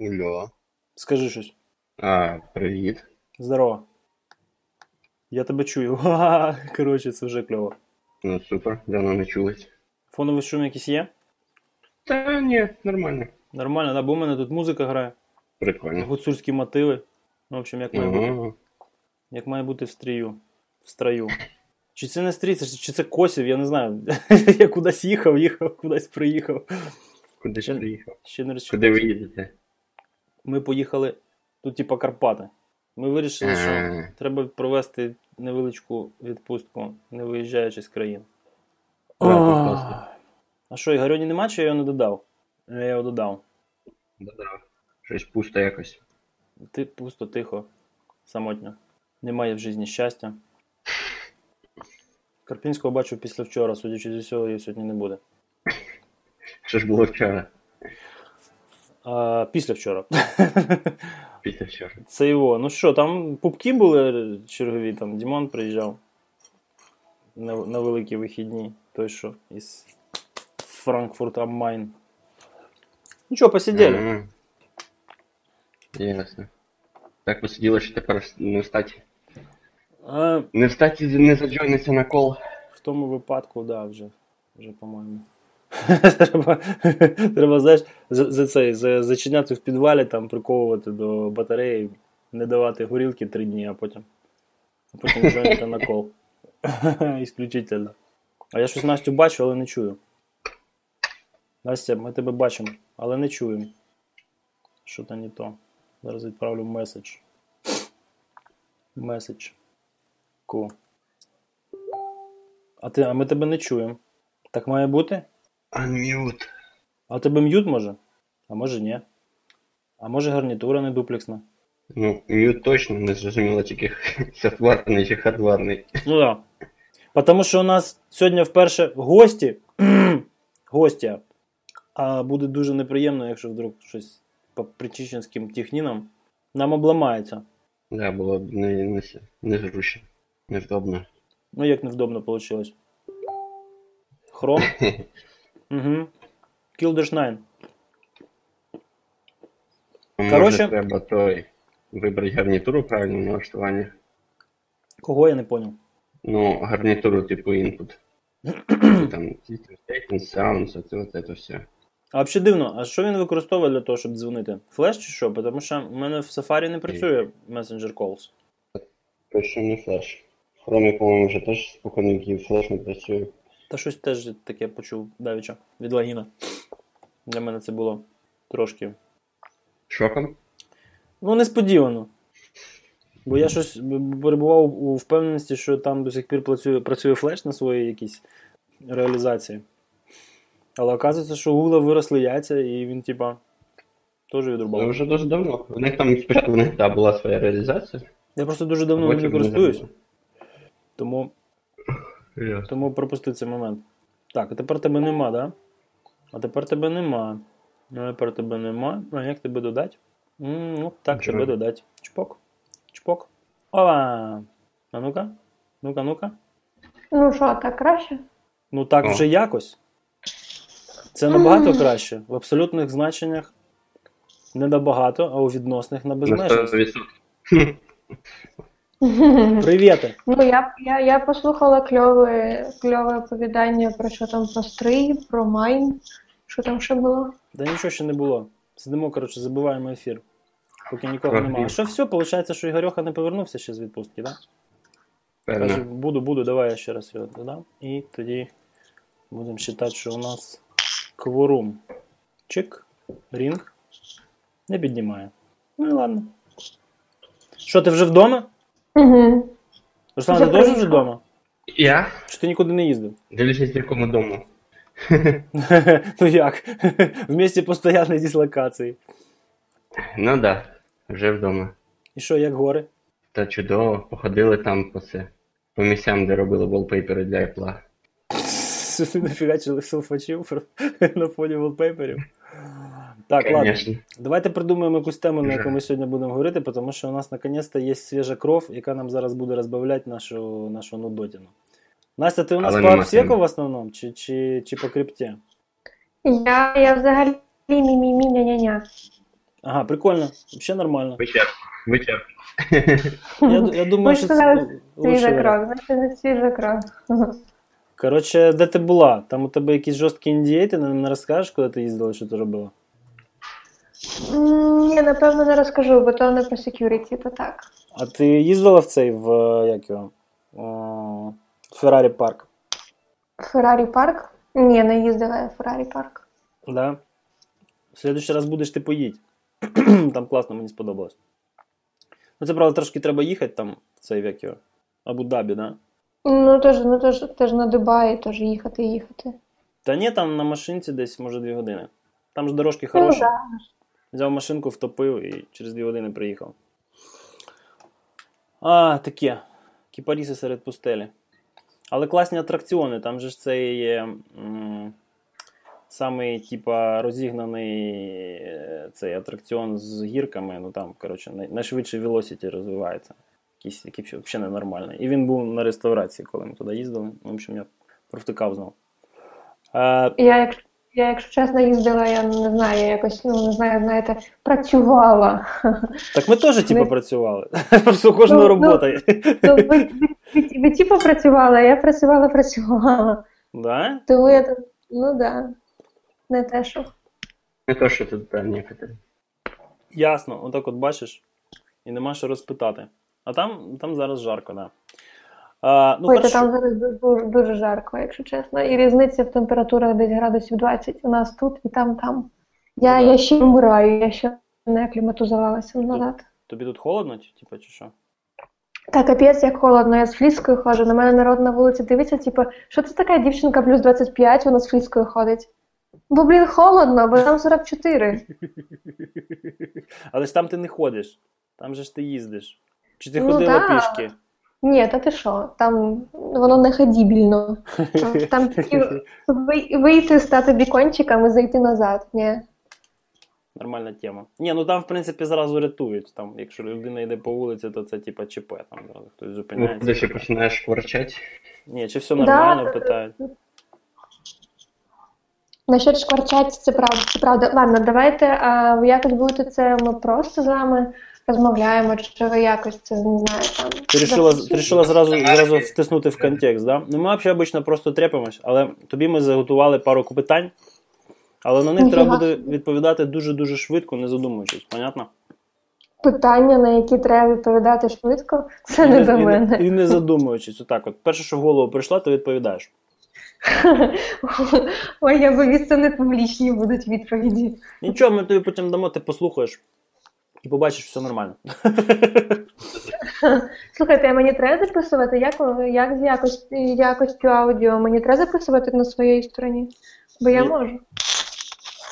Ільо. Скажи щось. А, привіт. Здорово. Я тебе чую. Коротше, це вже кльово. Ну супер, давно не чулись. Фоновий шум якийсь є? Та ні, нормально. Нормально, да, бо в мене тут музика грає. Прикольно. Гуцульські мотиви. Ну, в общем, як має бути. Як має бути в стрію. В строю. Чи це не стрій, чи це косів, я не знаю. я кудись їхав, їхав, кудись приїхав. Куди Ще- приїхав? Ще не Куди ви їдете? Ми поїхали тут, типа, Карпати. Ми вирішили, що треба провести невеличку відпустку, не виїжджаючи з країн. А що, Ігорьоні нема, чи я його не додав? Я його додав. Да-да. Щось пусто якось. Ти пусто, тихо, самотньо. Немає в житті щастя. Карпінського бачив після вчора, судячи з усього, її сьогодні не буде. Що ж було вчора? А, після вчора. Після вчора. Це його. Ну що, там пупки були чергові, там Дімон приїжджав на, на великі вихідні. Той, що із Франкфурта am Main. Нічого, посиділи. Ага. Ясно. Так посиділо, що тепер не встать. А, Не встать і не заджойниться на кол. в тому випадку, да, вже, вже по-моєму. треба, треба, знаєш, за, за цей, за, зачиняти в підвалі, там, приковувати до батареї, не давати горілки три дні, а потім, а потім джойнити на кол. Ісключительно. А я щось Настю бачу, але не чую. Настя, ми тебе бачимо, але не чуємо. Що то не то. Зараз відправлю меседж. Меседж. Ку. А, ти, а ми тебе не чуємо. Так має бути? Unmute. А у тебе м'ют може? А може ні. А може гарнітура не дуплексна. Ну, м'ют точно не зрозуміло, тільки софтварний чи хардварний. Ну да. Потому що у нас сьогодні вперше гості. гостя. А буде дуже неприємно, якщо вдруг щось по причищенським технінам нам обламається. Да, було б не, не, незручно. Невдобно. Ну, як невдобно вийшло. Хром. Угу. Killdash 9. Може, Короче- треба той вибрати гарнітуру правильно в налаштуваннях. Кого я не поняв? Ну, гарнітуру типу input. Там system settings, sounds, оце от це все. А взагалі дивно, а що він використовує для того, щоб дзвонити? Flash чи що? Тому що в мене в Safari не працює Messenger Calls. Точно не Flash. Chrome, по-моєму, вже теж спокійно Flash не працює. Та щось теж таке почув давіча від Лагіна. Для мене це було трошки. Шоком? Ну, несподівано. Бо я щось перебував у впевненості, що там до сих пір працює, працює флеш на своїй якійсь реалізації. Але оказується, що у Гугла виросли яйця, і він, типа, теж Це відрубав. вже дуже давно. У них там спочатку була своя реалізація. Я просто дуже давно не користуюсь, тому, Ясно. тому пропустив цей момент. Так, а тепер тебе нема, да? А тепер тебе нема. Ну, тепер тебе нема. А як тебе додати? Ну, так, Нічого. тебе додати. Чпок. Чпок. Ова! А ну-ка. Ну-ка, ну-ка. Ну що, так краще? Ну так О. вже якось. Це набагато краще. В абсолютних значеннях не набагато, а у відносних на На безмежність. 100%. Привіти! Ну, я, я, я послухала кльове, кльове оповідання про що там про стрий, про майн. Що там ще було? Да нічого ще не було. Сидимо, коротше, забиваємо ефір. Поки нікого немає. А що все, виходить, що Ігорьоха не повернувся ще з відпустки, так? Да? Каже, буду, буду, давай я ще раз його додам. І тоді будемо вважати, що у нас кворум. Чик, рінг. Не піднімає. Ну і ладно. Що, ти вже вдома? Угу. Руслан, ти теж вже вдома? Я? Чи ти нікуди не їздив? Дивлячись, в якому дому. ну як? В місці постійної дислокації. Ну так, да, вже вдома. І що, як гори? Та чудово, походили там по це. По місцям, де робили волпейпери для Apple. Ти нафігачили селфачів на фоні волпейперів. Так, ладно. Давайте придумаємо якусь тему, на яку ми сьогодні будемо говорити, тому що у нас наконець-то є свіжа кров, яка нам зараз буде розбавляти нашу, нашу нудотину. Настя, ти у нас Але по нема обсеку в основному, чи, чи, чи по крипті? Я, я взагалі мі-мі-мі-ня-ня-ня. Ага, прикольно, взагалі нормально. Вичерп. Вичерп. Я, я думаю, що це Свіжа кров, значить не свіжа кров. Коротше, де ти була? Там у тебе якісь жорсткі індії, ти нам не розкажеш, коли ти їздила, що ти робила? Ні, напевно, не розкажу, бо то не про security, то так. А ти їздила в цей в як його? Феррарі парк? Феррарі парк? Ні, не їздила я в Феррарі парк. Да? В следующий раз будеш ти поїдь. там класно, мені сподобалось. Ну, це правда, трошки треба їхати там, в цей як його. Абу-Дабі, да? Ну, теж, ну, теж, теж на Дубаї, теж їхати, їхати. Та ні, там на машинці десь, може, дві години. Там ж дорожки Ну, хороші. да. Взяв машинку, втопив і через дві години приїхав. А, таке. Кіпаріси серед пустелі. Але класні атракціони. Там же ж цей є. М- самий, типа, розігнаний е, цей атракціон з гірками. Ну там, коротше, най- найшвидший Velocity розвивається. Якийсь, який взагалі ненормальний. І він був на реставрації, коли ми туди їздили. В общем, я провтикав знову. Е, Я, якщо, я, якщо чесно, їздила, я не знаю, я якось, ну, не знаю, знаєте, працювала. так ми теж, типу, Ми- працювали. Просто у кожного Ну, ну, робота. Ну, ви, ви, ви, ви типу працювали, а я працювала, працювала. Да? Тому я тут, ну да, не те, що. Не то, що тут да, некоторі. Ясно, отак от бачиш, і нема що розпитати. А там, там зараз жарко, да. А, ну, Ой, хорошо. там зараз дуже, дуже жарко, якщо чесно. І різниця в температурах десь градусів 20 у нас тут і там там. Я, Ну да. я ще вмираю, я ще не акліматизувалася назад. Тобі тут холодно, чи, типа, чи що? Та капець, як холодно, я з фліскою ходжу. На мене народ на вулиці дивиться, типу, що це така дівчинка плюс 25, вона з фліскою ходить. Бо, блін, холодно, бо там 44. Але ж там ти не ходиш, там же ж ти їздиш. Чи ти Ну, ходила да. пішки? Ні, та ти що? Там воно не ходібільно. Там такі вийти, стати бікончиком і зайти назад. Ні. Нормальна тема. Ні, ну там, в принципі, зразу рятують. Там, якщо людина йде по вулиці, то це типа ЧП, там зразу хтось зупиняється. Виходиш і починаєш хворчати. Ні, чи все нормально, да, питають. Насчет шкварчать, це правда, це правда. Ладно, давайте а, якось будете це, ми просто з вами розмовляємо, чи ви якось це не знаю там. Ти рішила, ти рішила зразу, зразу втиснути в контекст, да? Ну ми взагалі обично просто трепимось, але тобі ми заготували пару питань, але на них Ніфіга треба буде відповідати дуже-дуже швидко, не задумуючись, понятно? Питання, на які треба відповідати швидко, це не до і, мене. і не задумуючись, отак от. Перше, що в голову прийшло, ти відповідаєш. Ой, я боюсь, це не публічні будуть відповіді. Нічого, ми тобі потім дамо, ти послухаєш і побачиш, все нормально. Слухайте, а мені треба записувати, як, як з якості, якостю аудіо? Мені треба записувати на своїй стороні? Бо я Ні. можу.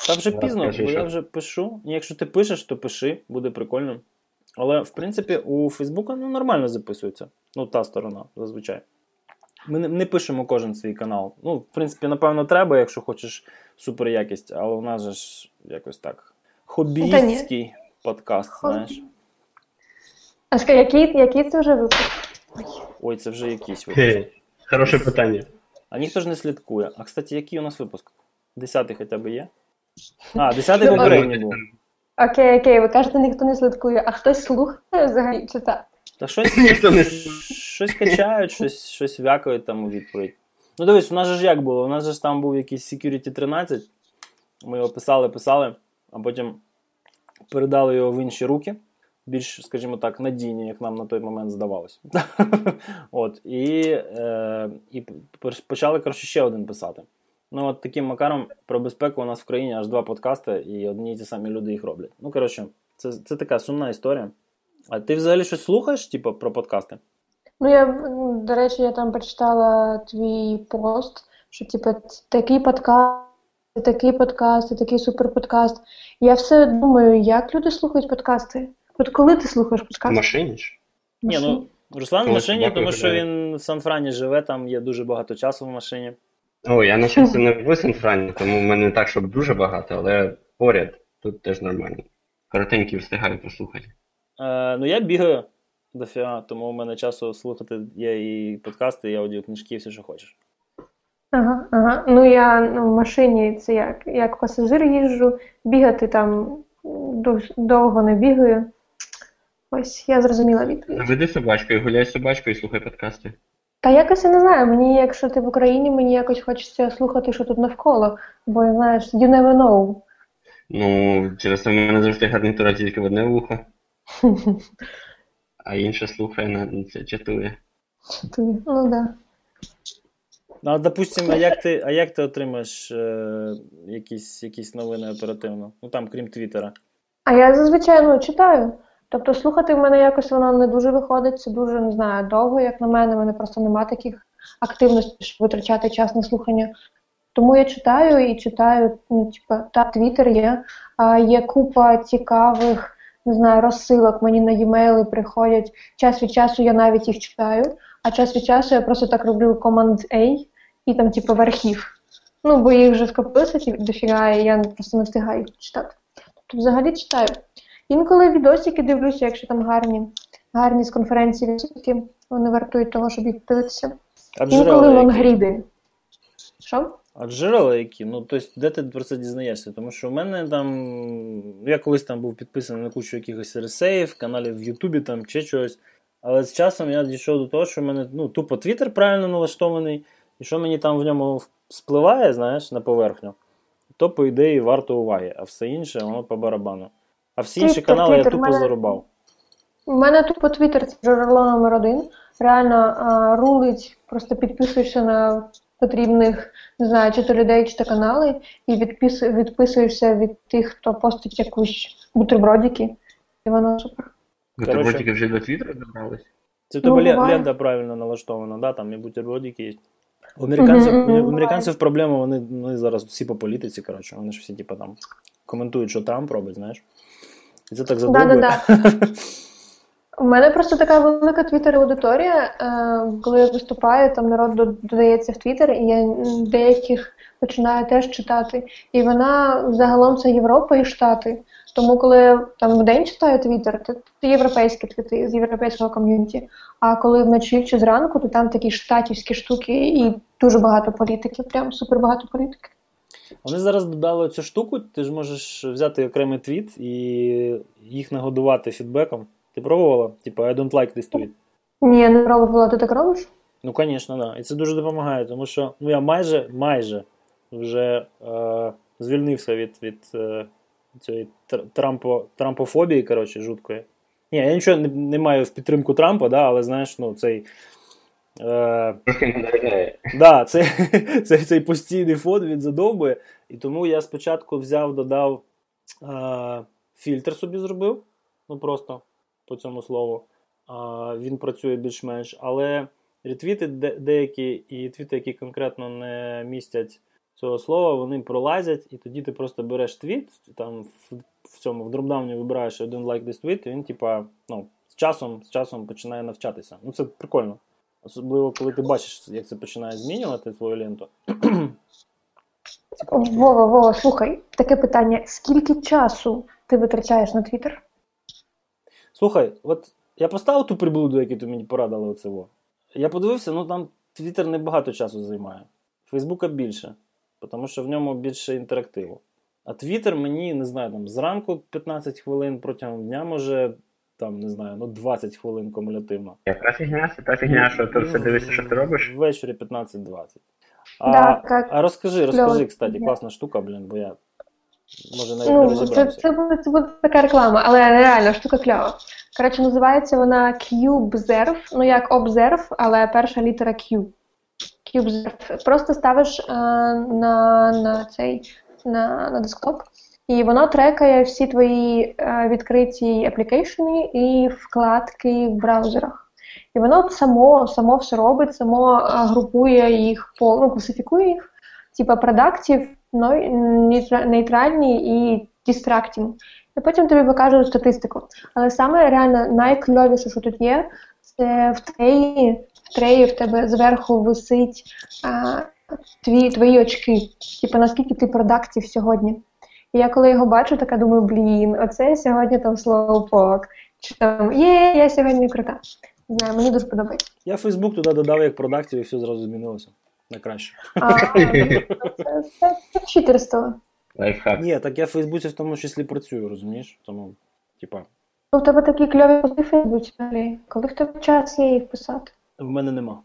Та вже пізно, кажи, бо я вже пишу. Якщо ти пишеш, то пиши, буде прикольно. Але в принципі у Фейсбука ну, нормально записується. Ну, та сторона, зазвичай. Ми не, не пишемо кожен свій канал. Ну, в принципі, напевно, треба, якщо хочеш супер якість, але у нас же ж якось так. Хобіїстський подкаст, знаєш. А скажи, який, який це вже випуск? Ой, це вже якийсь випуск. Хороше питання. А ніхто ж не слідкує. А кстати, який у нас випуск? Десятий хоча б є? А, десятий попередній був. Окей, окей, ви кажете, ніхто не слідкує, а хтось слухає взагалі чи так? Та щось, Ніхто не щось качають, щось, щось вякають там у відповідь. Ну дивись, у нас же ж як було? У нас же ж там був якийсь Security 13. Ми його писали, писали, а потім передали його в інші руки. Більш, скажімо так, надійні, як нам на той момент здавалось. От, і, е, і почали коротше, ще один писати. Ну, от таким макаром про безпеку у нас в країні аж два подкасти, і одні і ті самі люди їх роблять. Ну, коротше, це, це така сумна історія. А ти взагалі щось слухаєш, типу, про подкасти? Ну, я, до речі, я там прочитала твій пост, що типу, такий подкаст, такий подкаст, і такий суперподкаст. Я все думаю, як люди слухають подкасти? От коли ти слухаєш подкасти? В машині ж? Ні, ну Руслан в машині, тому що він в Сан-Франі живе, там є дуже багато часу в машині. О, я на щастя не в Сен-Франі, тому в мене не так, щоб дуже багато, але поряд тут теж нормально. Коротенькі встигаю послухати. Е, ну я бігаю дофіга, тому у мене часу слухати є і подкасти, і аудіокнижки, і все, що хочеш. Ага, ага. Ну я ну, в машині це як, як пасажир їжджу, бігати там довго не бігаю. Ось, я зрозуміла відповідь. Заведи собачку і гуляй з собачкою і слухай подкасти. Та якось я не знаю, мені, якщо ти в Україні, мені якось хочеться слухати, що тут навколо, бо знаєш, you never know. Ну, через це в мене завжди гарнітура тільки в одне вухо, а інше слухає на це чатує. Ну да. Ну, а допустимо, а як ти, а як ти отримаєш е, якісь, якісь новини оперативно? Ну там, крім Твіттера. А я зазвичай ну, читаю. Тобто слухати в мене якось воно не дуже виходить, це дуже не знаю, довго, як на мене, в мене просто нема таких активностей, щоб витрачати час на слухання. Тому я читаю і читаю, ну, типа, та Твіттер є, а є купа цікавих, не знаю, розсилок мені на e-mail приходять. Час від часу я навіть їх читаю, а час від часу я просто так роблю Command A і там, типу, в архів. Ну, бо їх вже скопилося дофіга, і я просто не встигаю їх читати. Тобто взагалі читаю. Інколи відосики дивлюся, якщо там гарні, гарні з конференції відосики, вони вартують того, щоб їх дивитися. Інколи лонгріди. Що? А джерела які? Ну, тобто, де ти про це дізнаєшся? Тому що в мене там. Я колись там був підписаний на кучу якихось ресеїв, каналів в Ютубі там чи щось. Але з часом я дійшов до того, що в мене ну, тупо Твіттер правильно налаштований, і що мені там в ньому спливає, знаєш, на поверхню, то по ідеї варто уваги, а все інше воно по барабану. А всі інші канали я тупо зарубав. У мене тут по Твіттер це джерело номер один. Реально а, рулить, просто підписуєшся на потрібних, не знаю, чи то людей, чи то канали, і відпис, відписуєшся від тих, хто постить якусь бутербродики. І воно супер. Бутербродики вже до Твіттера добрались? Це Ну, тобі ле- буває. лента правильно налаштована, да, там і бутербродики є. У американців, у американців проблема, вони, вони зараз всі по політиці, коротше, вони ж всі типу, там коментують, що Трамп робить, знаєш. І це так задовбує. Да-да-да. У мене просто така велика твіттер-аудиторія. Е, коли я виступаю, там народ додається в твіттер, і я деяких починаю теж читати. І вона загалом це Європа і Штати. Тому коли там в день читаю твіттер, то це європейські твіти з європейського ком'юніті. А коли вночі чи зранку, то там такі штатівські штуки і дуже багато політики, прям супер багато політики. Вони зараз додали цю штуку, ти ж можеш взяти окремий твіт і їх нагодувати фідбеком. Ти пробувала? Типу, I don't like this tweet. Ні, я не пробувала, ти так робиш? Ну, звісно, да. І це дуже допомагає, тому що ну, я майже, майже вже е, звільнився від, від е, цієї трампо, трампофобії, коротше, жуткої. Ні, я нічого не, не маю в підтримку Трампа, да, але знаєш, ну, цей. Е. Да, це, це, цей постійний фон він задовбує. І тому я спочатку взяв, додав е, фільтр собі зробив. Ну просто по цьому слову. Е, він працює більш-менш. Але ретвіти де, деякі і твіти, які конкретно не містять цього слова, вони пролазять, і тоді ти просто береш твіт, там в, в цьому в дропдауні вибираєш один like this tweet, і він, типа, ну, з часом, з часом починає навчатися. Ну, це прикольно. Особливо, коли ти бачиш, як це починає змінювати твою ленту. Вова, Вова, слухай, таке питання: скільки часу ти витрачаєш на Твіттер? Слухай, от я поставив ту приблуду, яку ти мені порадила оце. Я подивився, ну там Твіттер небагато часу займає. Фейсбука більше, тому що в ньому більше інтерактиву. А Твіттер мені, не знаю, там зранку 15 хвилин протягом дня може, там, не знаю, ну 20 хвилин кумулятивно. Яка фігня? Та фігня, що ти все дивишся, що ти робиш? Ввечері 15-20. А, Да, так. а розкажи, розкажи, кстати, класна штука, блін, бо я може навіть не Ну, це, розібрався. це, буде, це буде така реклама, але реально штука кльова. Коротше, називається вона CubeZerve, ну як Observe, але перша літера Q. CubeZerve. Просто ставиш е, на, на цей на, на десктоп, і воно трекає всі твої е, відкриті аплікейшени і вкладки в браузерах. І воно само, само все робить, само е, групує їх по ну, класифікує їх, типа продактів, нейтральні і дистрактінг. І потім тобі покажуть статистику. Але саме реально найкльовіше, що тут є, це в в треї в тебе зверху висить а, твої, твої очки. Типу, наскільки ти продактів сьогодні. І я коли його бачу, така думаю, блін, оце сьогодні там слоупок. Чи там є, я сьогодні крута. Не знаю, мені дуже подобається. Я Фейсбук туди додав як продактів і все зразу змінилося на краще. А, це, це, це читерство. Лайфхак. Ні, так я в Фейсбуці в тому числі працюю, розумієш? Тому, типа, Ну, в тебе такі кльові в Фейсбуці взагалі. Коли в тебе час є їх писати? В мене нема.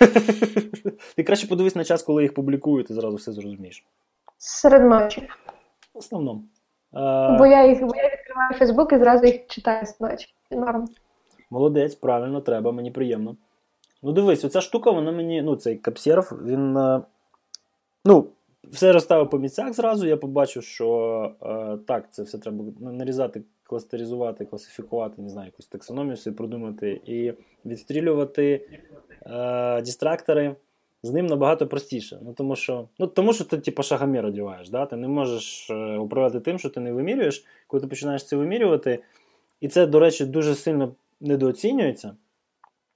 Ти краще подивись на час, коли їх публікую, ти зразу все зрозумієш. Серед ночі. В основному. Бо я їх бо я відкриваю Фейсбук і зразу їх читаю з ночі. Норм. Молодець, правильно, треба, мені приємно. Ну, дивись, оця штука, вона мені, ну, цей капсерв, він. е, Ну, все розставив по місцях зразу. Я побачив, що е, так, це все треба нарізати, кластеризувати, класифікувати, не знаю, якусь таксономію собі продумати і відстрілювати е, дистрактори з ним набагато простіше. Ну, тому що, ну, тому що ти, типу, шагомір одіваєш, да? ти не можеш е, управляти тим, що ти не вимірюєш. Коли ти починаєш це вимірювати, і це, до речі, дуже сильно недооцінюється.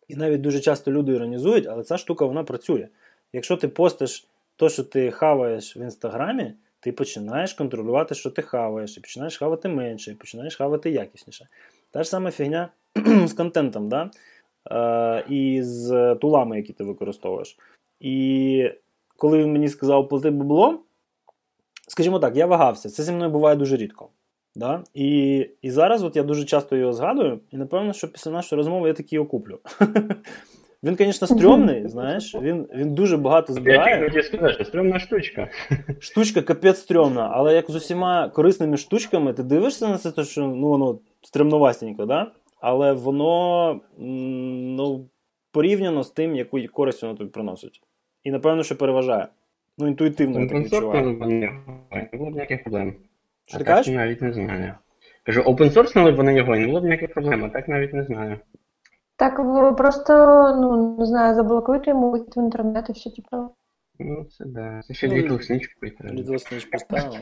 І навіть дуже часто люди іронізують, але ця штука вона працює. Якщо ти постиш то, що ти хаваєш в інстаграмі, ти починаєш контролювати, що ти хаваєш, і починаєш хавати менше, і починаєш хавати якісніше. Та ж сама фігня з контентом, да? е, і з тулами, які ти використовуєш. І коли він мені сказав плати бабло, скажімо так, я вагався. Це зі мною буває дуже рідко. Да? І, і зараз от я дуже часто його згадую, і напевно, що після нашої розмови я таки його куплю. Він, звісно, стрьомний, знаєш, він, він дуже багато Я тільки хотів сказати, що стрімна штучка. Штучка капець стрьомна, але як з усіма корисними штучками, ти дивишся на це, то що ну, воно стрімновастенько, да? але воно ну, порівняно з тим, яку користь воно тобі приносить. І напевно, що переважає. Ну, інтуїтивно я так відчуваю. не було б ніяких проблем. Що ти так кажеш? навіть не знаю. Кажу, опенсорснули б вони його, і не було б ніяких проблем, а так навіть не знаю. Так просто, ну, не знаю, заблокуйте йому вихід в інтернет і все, типу. Ну, це да. Це ще дві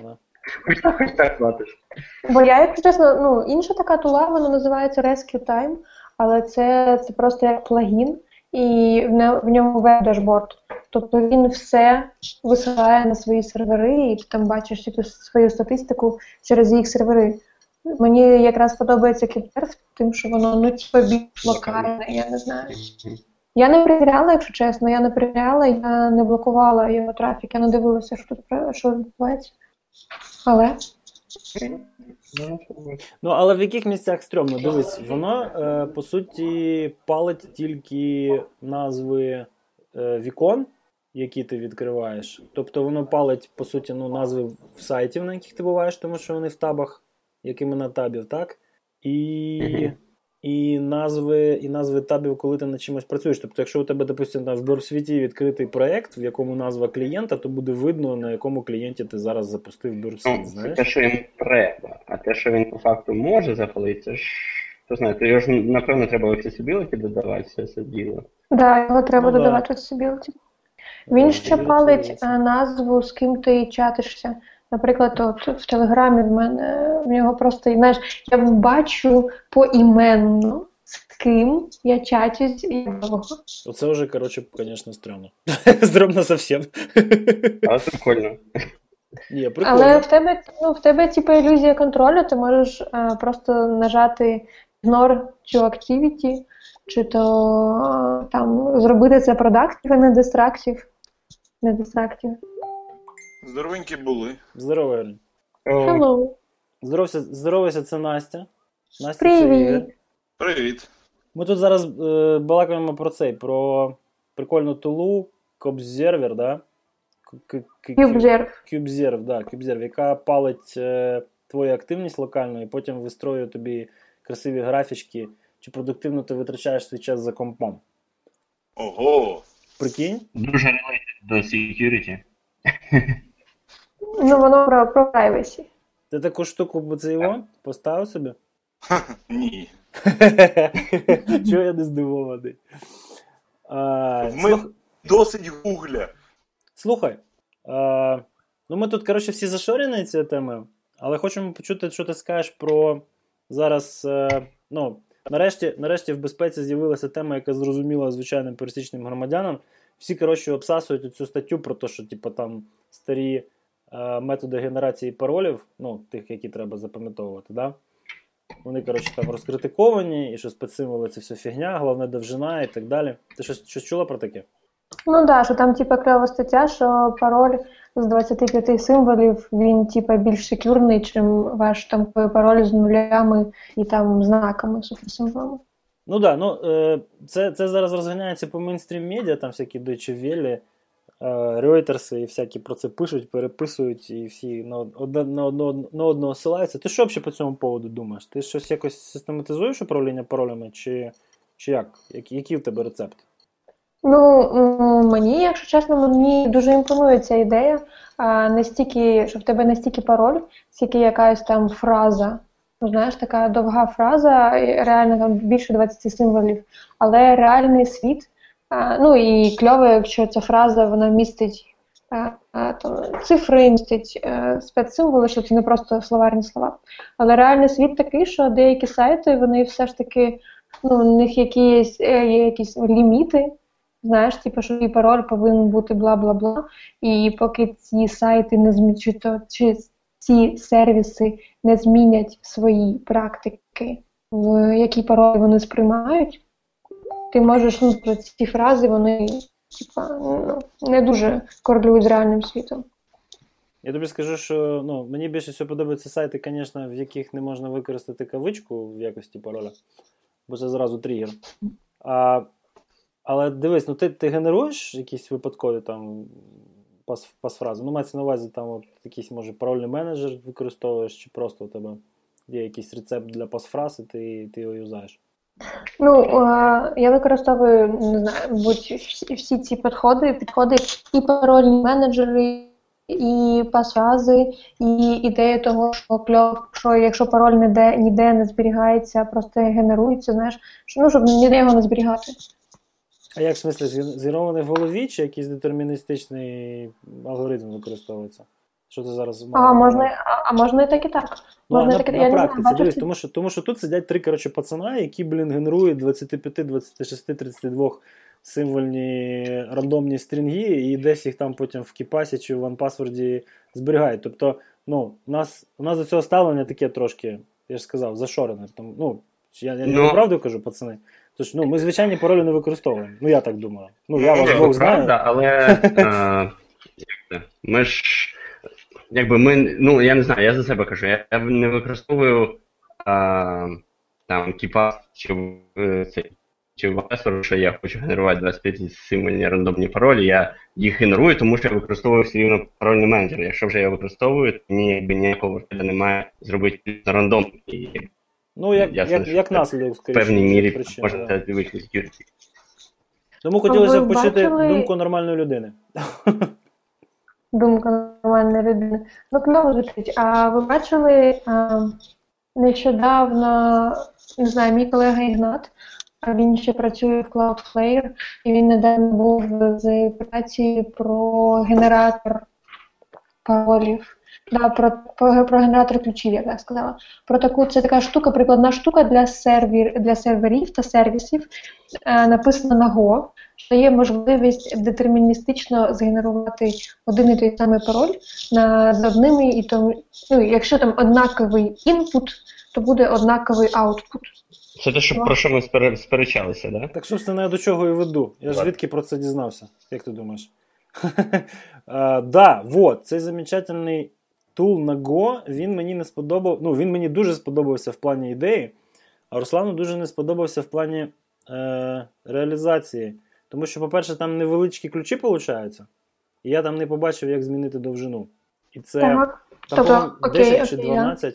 да. Хоч так, платиш. Бо я, якщо чесно, ну, інша така тула, вона називається Rescue Time, але це, це просто як плагін, і в, не- в ньому веб-дашборд. Тобто він все висилає на свої сервери, і ти там бачиш типу, свою статистику через їх сервери. Мені якраз подобається Кіптерс, тим, що воно ну, типу, більш локальне, я не знаю. Я не перевіряла, якщо чесно, я не перевіряла, я не блокувала його трафік, я не дивилася, що тут про- що відбувається. Але Ну, але в яких місцях стрьомно? Дивись, воно е, по суті палить тільки назви е, вікон, які ти відкриваєш. Тобто воно палить, по суті, ну, назви сайтів, на яких ти буваєш, тому що вони в табах, як імена табів, так? І, і, назви, і назви табів, коли ти над чимось працюєш. Тобто, якщо у тебе, допустимо, в Бюрсвіті відкритий проект, в якому назва клієнта, то буде видно, на якому клієнті ти зараз запустив Ну, Бюрсвіт, це те, що йому треба, а те, що він по факту може запалити, це ж. То його ж напевно треба в accessibility додавати все це діло. да, його треба Ну, додавати в accessibility. Він ще палить е, назву, з ким ти чатишся. Наприклад, от в Телеграмі в мене в нього просто, знаєш, я бачу поіменно, з ким я чатюсь і. Оце вже, коротше, звісно, стрьомно. Стрьомно совсем. Але прикольно. Ні, Але в тебе, ну, в тебе типу, ілюзія контролю, ти можеш е, просто нажати Ignore to activity, чи то е, там зробити це продактив, а не дистрактив. Не дистрактив. Здоровенькі були. Здорово, Hello. Здоровся, здоровайся, це Настя. Настя, це Ігор. Привіт. Привіт. Ми тут зараз е, балакаємо про цей, про прикольну тулу, Кобзервер, да? К- к- к- Кюбзерв, да, Кюбзерв, яка палить е, твою активність локально і потім вистроює тобі красиві графічки, чи продуктивно ти витрачаєш свій час за компом. Ого. Прикинь? Дуже related до security. Ну, воно про, про privacy. Ти таку штуку б це поставив собі? Ні. Чого я не здивований? А, Ми- слух- Досить гугля. Слухай. А, ну ми тут, коротше, всі зашорені цією темою, але хочемо почути, що ти скажеш про зараз. е, ну, нарешті, нарешті в безпеці з'явилася тема, яка зрозуміла звичайним пересічним громадянам. Всі, коротше, обсасують цю статтю про те, що типу, там старі методи генерації паролів, ну, тих, які треба запам'ятовувати, да? Вони, коротше, там розкритиковані, і що спецсимволи це все фігня, головне довжина і так далі. Ти щось, щось чула про таке? Ну так, да, що там типу кльова стаття, що пароль з 25 символів він типа більш секюрний, чим ваш там пароль з нулями і там знаками, суперсимволами. Ну так, да, ну, е, це це зараз розганяється по мейнстрім медіа, там всякі Deutsche Welle, Reuters і всякі про це пишуть, переписують, і всі на одне, на одного, на одного ссилаються. Ти що взагалі по цьому поводу думаєш? Ти щось якось систематизуєш управління паролями, чи чи як? Який в тебе рецепт? Ну, мені, якщо чесно, мені дуже імпонує ця ідея. Не стільки, що в тебе не стільки пароль, скільки якась там фраза. Ну, знаєш, така довга фраза, реально там більше 20 символів, але реальний світ. Ну і кльово, якщо ця фраза вона містить цифри, містить е, спецсимволи, що це не просто словарні слова. Але реальний світ такий, що деякі сайти, вони все ж таки, ну, у них якісь, е, є якісь ліміти. Знаєш, типу, що і пароль повинен бути бла бла бла. І поки ці сайти не змінять, чи, то, чи ці сервіси не змінять свої практики, в які паролі вони сприймають, ти можеш ну, ці фрази, вони типа, ну, не дуже корелюють з реальним світом. Я тобі скажу, що ну, мені більше всього подобаються сайти, звісно, в яких не можна використати кавичку в якості пароля, бо це зразу тригер. А але дивись, ну ти ти генеруєш якісь випадкові там пас, пасфрази? Ну, мається на увазі, там от якийсь, може, парольний менеджер використовуєш, чи просто у тебе є якийсь рецепт для пасфраз, і ти ти його юзаєш? Ну, е, я використовую не знаю, будь всі, ці підходи, підходи і парольні менеджери, і пасфрази, і ідея того, що кльов, що якщо пароль ніде ніде не зберігається, просто генерується, знаєш, що ну, щоб ніде його не зберігати. А як в смислі, згенерований в голові, чи якийсь детерміністичний алгоритм використовується? Що ти зараз А можна, а, а можна і так і так. Ну, можна на, так, на, я практиці, знаю, дивись, тому що, тому що тут сидять три коротше, пацана, які, блін, генерують 25, 26, 32 символьні рандомні стрінги, і десь їх там потім в кіпасі чи в OnePassword зберігають. Тобто, ну, у нас у нас до цього ставлення таке трошки, я ж сказав, зашорене. Там, ну, Я я ну, не правду кажу, пацани. Тож, ну, ми звичайні паролі не використовуємо. Ну, я так думаю. Ну, я вас двох знаю. Правда, але е, ми ж. Якби ми. Ну, я не знаю, я за себе кажу. Я, я не використовую а, там кіпа чи цей. Чи в Password, що я хочу генерувати 25 символьні рандомні паролі, я їх генерую, тому що я використовую все рівно парольний менеджер. Якщо вже я використовую, то мені якби ніякого вартеля немає зробити на рандом. І Ну, як Ясно, як, як наслідок, скоріше. В певній мірі причин, можна да. вийти security. Тому хотілося б почути бачили... думку нормальної людини. Думка нормальної людини. Ну, кльово звучить. А ви бачили а, нещодавно, не знаю, мій колега Ігнат, він ще працює в Cloudflare, і він недавно був з праці про генератор паролів. Да, про, про про, генератор ключів, як я сказала. Про таку це така штука, прикладна штука для сервер, для серверів та сервісів, е, написана на Go, що є можливість детерміністично згенерувати один і той самий пароль над одними і тому. Ну, якщо там однаковий інпут, то буде однаковий аутпут. Це те, що, про що ми сперечалися, да? Так собственно, я до чого і веду. Я ж звідки про це дізнався, як ти думаєш? uh, да, вот, цей замечательний Тул на Go, він мені не сподобав. Ну, він мені дуже сподобався в плані ідеї, а Руслану дуже не сподобався в плані е, реалізації. Тому що, по-перше, там невеличкі ключі получаються, і я там не побачив, як змінити довжину. І це так. там, тобто, 10 окей, чи 12.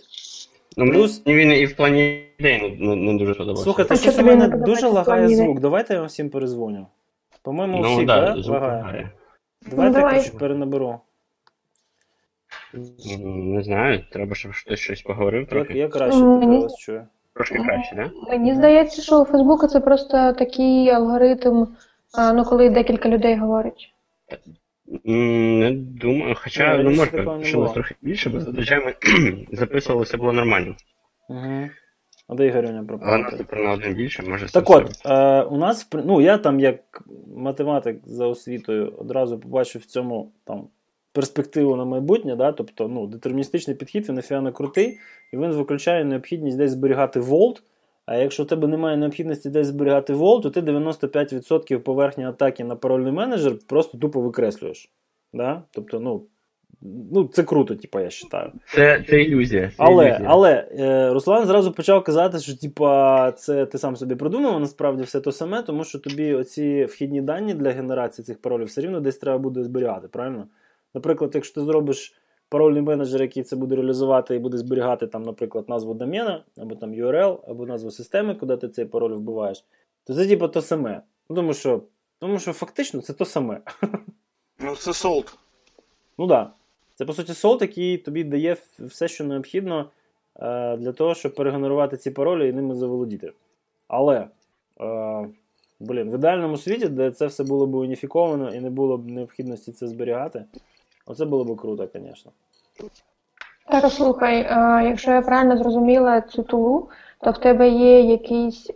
Ну, Плюс... Він і в плані ідеї не, не дуже подобався. Слухайте, щось у мене дуже лагає звук. Давайте я вам всім перезвоню. По-моєму, ну, всіх, да, да? лагає. Давайте ну, давай. я перенаберу. Не знаю, треба, щоб хтось щось поговорив трохи. Я, краще тебе вас чую. Трошки краще, так? Да? Мені здається, що у Фейсбуку це просто такий алгоритм, ну коли декілька людей говорять. Не думаю, хоча ну, може, що нас трохи більше, бо зазвичай ми записувалося було нормально. Угу. А де Ігорюня більше, може Так от, е, у нас, ну я там як математик за освітою одразу побачив в цьому там перспективу на майбутнє, да? тобто ну, детерміністичний підхід, він офіано крутий, і він виключає необхідність десь зберігати волт. А якщо у тебе немає необхідності десь зберігати волт, то ти 95% поверхні атаки на парольний менеджер просто тупо викреслюєш. Да? Тобто, ну, Ну, це круто, типу, я вважаю. Це, це ілюзія. Це Але, ілюзія. але е, Руслан зразу почав казати, що типа, це ти сам собі придумав, а насправді все то саме, тому що тобі оці вхідні дані для генерації цих паролів все рівно десь треба буде зберігати, правильно? Наприклад, якщо ти зробиш парольний менеджер, який це буде реалізувати і буде зберігати, там, наприклад, назву домена, або там URL, або назву системи, куди ти цей пароль вбиваєш, то це типа то саме. Ну, тому що, тому що фактично це то саме. Ну, це солд. Ну так. Да. Це по суті солт, який тобі дає все, що необхідно е, для того, щоб перегенерувати ці паролі і ними заволодіти. Але, е, блін, в ідеальному світі, де це все було б уніфіковано і не було б необхідності це зберігати, оце було б круто, звісно. Так, слухай, якщо я правильно зрозуміла цю тулу, то в тебе є якийсь,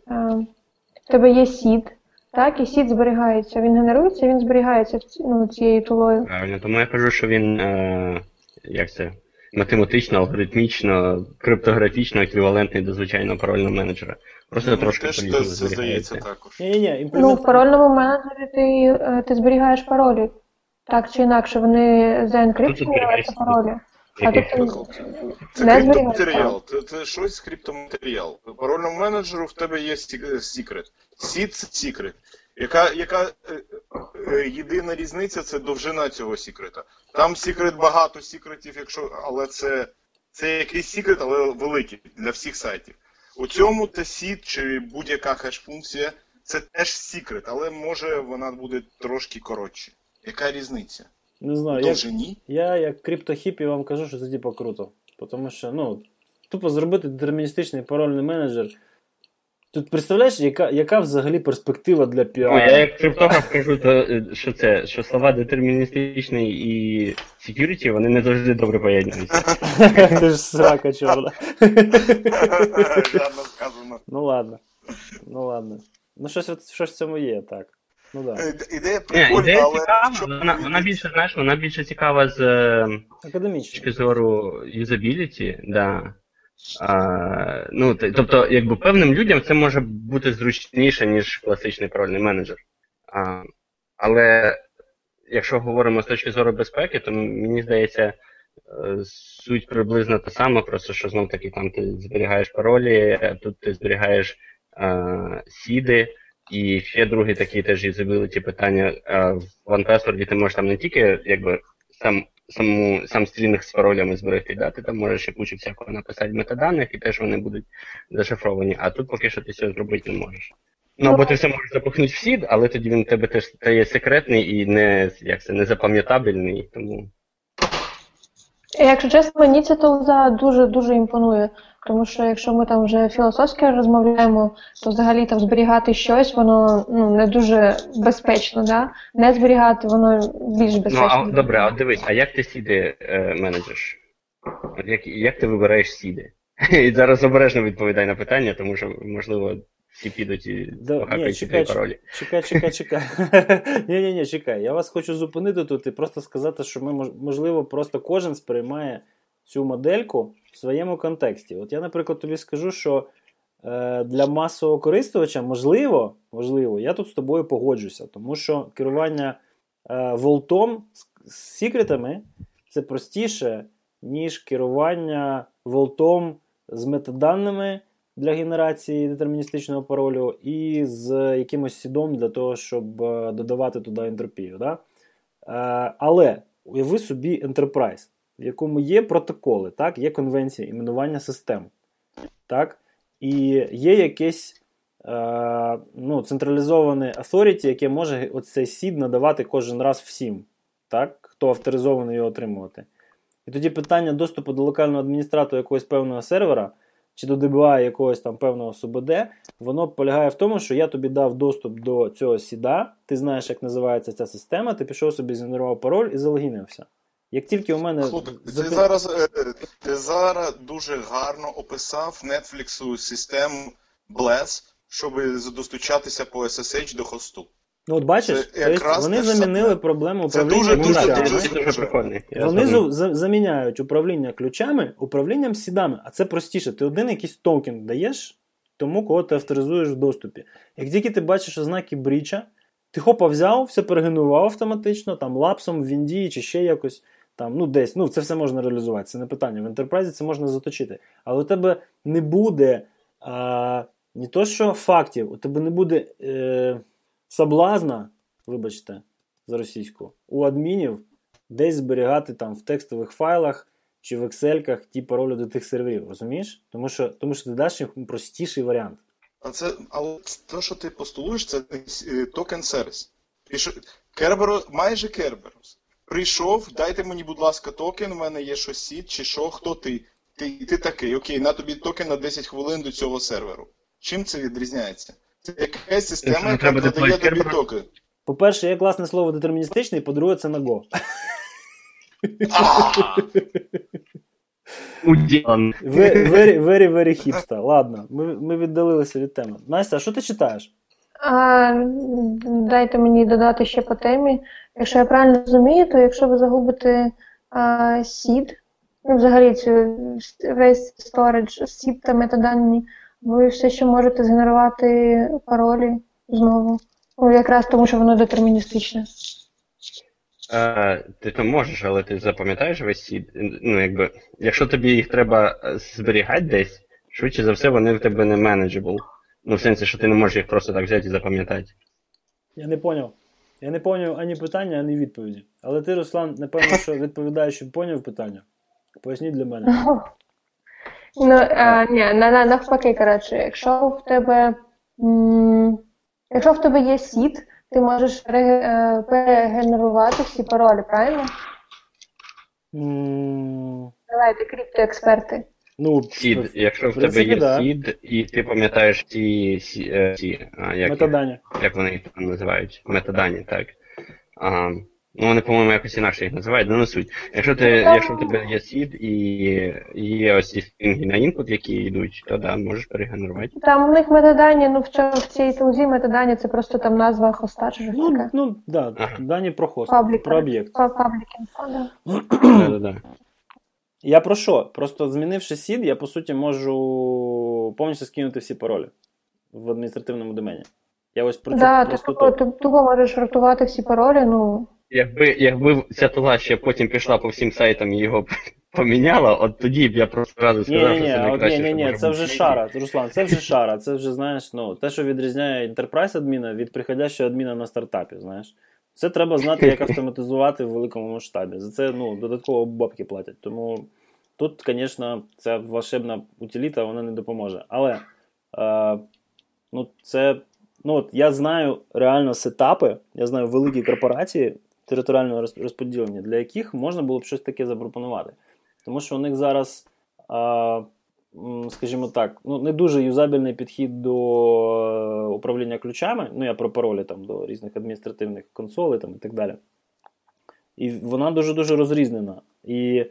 в тебе є сід, так, і сід зберігається. Він генерується, він зберігається ну, цією тулою. Правильно, тому я кажу, що він, е, як це, математично, алгоритмічно, криптографічно еквівалентний до звичайного парольного менеджера. Просто Мені трошки теж зберігається. також. Ні-ні-ні, Ну, в парольному менеджері ти, е, ти зберігаєш паролі. Так чи інакше, вони заенкриптовані, але паролі. А тут Це Не криптоматеріал. Це, це щось криптоматеріал. Парольному менеджеру в тебе є сі- секрет. Сід це секрет. Яка, яка е, е, єдина різниця це довжина цього секрета. Там секрет багато секретів, якщо, але це, це якийсь секрет, але великий для всіх сайтів. У цьому та сід чи будь-яка хеш-функція це теж секрет, але може вона буде трошки коротше. Яка різниця? Не знаю, довжині? Я, як криптохіпі, вам кажу, що це типа круто. Тому що, ну, тупо зробити детерміністичний парольний менеджер. Тут представляєш, яка, яка взагалі перспектива для Ну, піару? я як криптограф кажу, то е, що це, що слова детерміністичний і security, вони не завжди добре поєднуються. Ти ж срака чорна. Ну ладно. Ну ладно. Ну, щось, щось в цьому є, так. Ну да. Е, Ідея Ні, прикольна, ідея але цікава, що вона, вона більше, знаєш, вона більше цікава з точки зору юзабіліті, да. А, ну, тобто, якби певним людям це може бути зручніше, ніж класичний парольний менеджер. А, але якщо говоримо з точки зору безпеки, то мені здається, е, суть приблизно та сама, просто що знов таки там ти зберігаєш паролі, тут ти зберігаєш е, сіди. І ще другий такий теж юзабіліті питання. Е, в OnePassword ти можеш там не тільки якби сам саму сам стрінг з паролями зберегти, да? ти там можеш ще кучу всякого написати метаданих, і теж вони будуть зашифровані, а тут поки що ти цього зробити не можеш. Ну або ти все можеш запихнути в сід, але тоді він у тебе теж стає секретний і не як це не запам'ятабельний, тому. Якщо чесно, мені ця тулза дуже-дуже імпонує. Тому що якщо ми там вже філософськи розмовляємо, то взагалі там зберігати щось, воно ну, не дуже безпечно, да? Не зберігати, воно більш безпечно. Ну, а добре, а дивись, а як ти сіди е, менеджеш? Як, як ти вибираєш сіди? І зараз обережно відповідай на питання, тому що, можливо, всі підуть і Да, похакають чекай, паролі. чекай, чекай, чекай. ні, ні, ні, чекай. Я вас хочу зупинити тут і просто сказати, що ми, мож- можливо, просто кожен сприймає цю модельку в своєму контексті. От я, наприклад, тобі скажу, що е, для масового користувача, можливо, можливо, я тут з тобою погоджуся, тому що керування е, волтом з, з секретами це простіше, ніж керування волтом з метаданими для генерації детерміністичного паролю і з якимось сідом для того, щоб е, додавати туди ентропію. Да? Е, але уяви собі Enterprise, в якому є протоколи, так? є конвенція іменування систем. Так? І є якесь е, ну, централізоване authority, яке може оцей сід надавати кожен раз всім, так? хто авторизований його отримувати. І тоді питання доступу до локального адміністратора якогось певного сервера чи до DBA якогось там певного СУБД, воно полягає в тому, що я тобі дав доступ до цього сіда, ти знаєш, як називається ця система, ти пішов собі, згенерував пароль і залогінився. Як тільки у мене. Слухай, ти запи- зараз, е, е, ти зараз дуже гарно описав Netflix систему Bless, щоб достучатися по SSH до хосту. Ну, от бачиш, це то якраз вони ж саме. замінили проблему управління дуже, Ну, дуже, ключами. дуже це дуже. Я Вони зу- за- заміняють управління ключами управлінням сідами, а це простіше. Ти один якийсь токен даєш тому, кого ти авторизуєш в доступі. Як тільки ти бачиш ознаки бріча, ти хопа взяв, все перегенерував автоматично, там лапсом в Вінді чи ще якось. Там, ну десь, ну це все можна реалізувати, це не питання. В ентерпрайзі це можна заточити. Але у тебе не буде а, не то, що фактів, у тебе не буде е, соблазна, вибачте, за російську, у адмінів десь зберігати там в текстових файлах чи в Excel ті паролі до тих серверів, розумієш? Тому що, тому що ти даш їм простіший варіант. А це, але те, що ти постулуєш, це е, токен сервіс. Керберо, майже Керберос. Прийшов, дайте мені, будь ласка, токен, у мене є щось сіт, чи що, хто ти? Ти ти такий, окей, на тобі токен на 10 хвилин до цього серверу. Чим це відрізняється? Це якась система, яка надає тобі токен. По-перше, є класне слово детерміністичний, по-друге, це на Go. Very, very, very hipster. Ладно, ми ми віддалилися від теми. Настя, а що ти читаєш? Дайте мені додати ще по темі. Якщо я правильно розумію, то якщо ви загубите а, сід, ну, взагалі цю весь storage, сід та метадані, ви все ще можете згенерувати паролі знову. Ну, якраз тому, що воно детерміністичне. А, Ти то можеш, але ти запам'ятаєш весь сід. Ну, якби, якщо тобі їх треба зберігати десь, швидше за все, вони в тебе не manageable. Ну, в сенсі, що ти не можеш їх просто так взяти і запам'ятати. Я не поняв. Я не поняв ані питання, ані відповіді. Але ти, Руслан, напевно, що відповідаєш, що поняв питання. Поясніть для мене. Ну, а, ні, навпаки, коротше, якщо в тебе. М- якщо в тебе є сіт, ти можеш е, перегенерувати всі паролі, правильно? Mm. Давайте криптоексперти. Ну, seed, якщо в, в тебе є да. seed, і ти пам'ятаєш ці, ці, ці а, як, метадані. Як вони їх там називають? Метадані, так. А, Ну, вони, по-моєму, якось інакше їх називають, ну не суть. Якщо ти, якщо в тебе є seed і є ось ці string и на input, які йдуть, то да, можеш перегенерувати. Там у них метадані, ну в цьому в цій тулзі метадані це просто там назва хоста чи щось ну, таке. Ну, да, ага. дані про хост, Public, про об'єкт. Public да. Я про що? Просто змінивши сід, я по суті можу повністю скинути всі паролі в адміністративному домені. Я ось про це да, просто ти тупо можеш ротувати всі паролі, ну. Якби якби ця тула ще потім пішла по всім сайтам і його поміняла, от тоді б я просто разу сказав, ні, що це найкраще. Ні, ні, ні, це вже шара, Руслан, це вже шара. Це вже, знаєш, ну, те, що відрізняє enterprise адміна від приходящого адміна на стартапі, знаєш. Це треба знати, як автоматизувати в великому масштабі. За це ну, додатково бабки платять. Тому тут, звісно, ця волшебна утиліта вона не допоможе. Але е, ну, це, ну, от я знаю реально сетапи, я знаю великі корпорації, територіального розподілення, для яких можна було б щось таке запропонувати. Тому що у них зараз, а, скажімо так, ну, не дуже юзабельний підхід до управління ключами. Ну, я про паролі там, до різних адміністративних консолей там, і так далі. І вона дуже-дуже розрізнена. І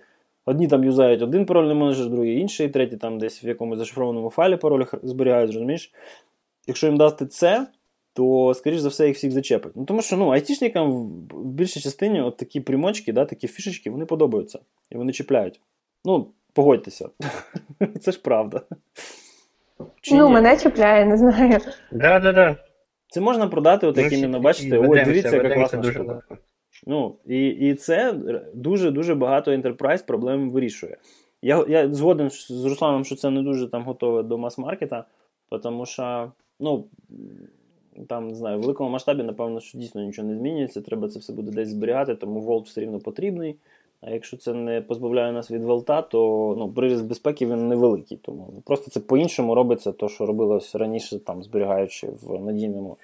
одні там юзають один парольний менеджер, другі інший, третій там десь в якомусь зашифрованому файлі паролі зберігають, розумієш? Якщо їм дасти це, то, скоріш за все, їх всіх зачепить. Ну, Тому що ну, айтішникам в більшій частині от такі примочки, да, такі фішечки, вони подобаються. І вони чіпляють. Ну, погодьтеся. Це ж правда. Чи ну, ні? мене чіпляє, не знаю. Да, да, да. Це можна продати, от як іменно, бачите, ой, дивіться, яка класна дуже штука. Ну, І і це дуже-дуже багато enterprise проблем вирішує. Я я згоден з Русланом, що це не дуже там готове до мас-маркета, тому що, ну, там, не знаю, в великому масштабі, напевно, що дійсно нічого не змінюється, треба це все буде десь зберігати, тому волт все рівно потрібний. А якщо це не позбавляє нас від волта, то ну, приріст безпеки він невеликий. Тому просто це по-іншому робиться, то, що робилось раніше, там, зберігаючи в надійному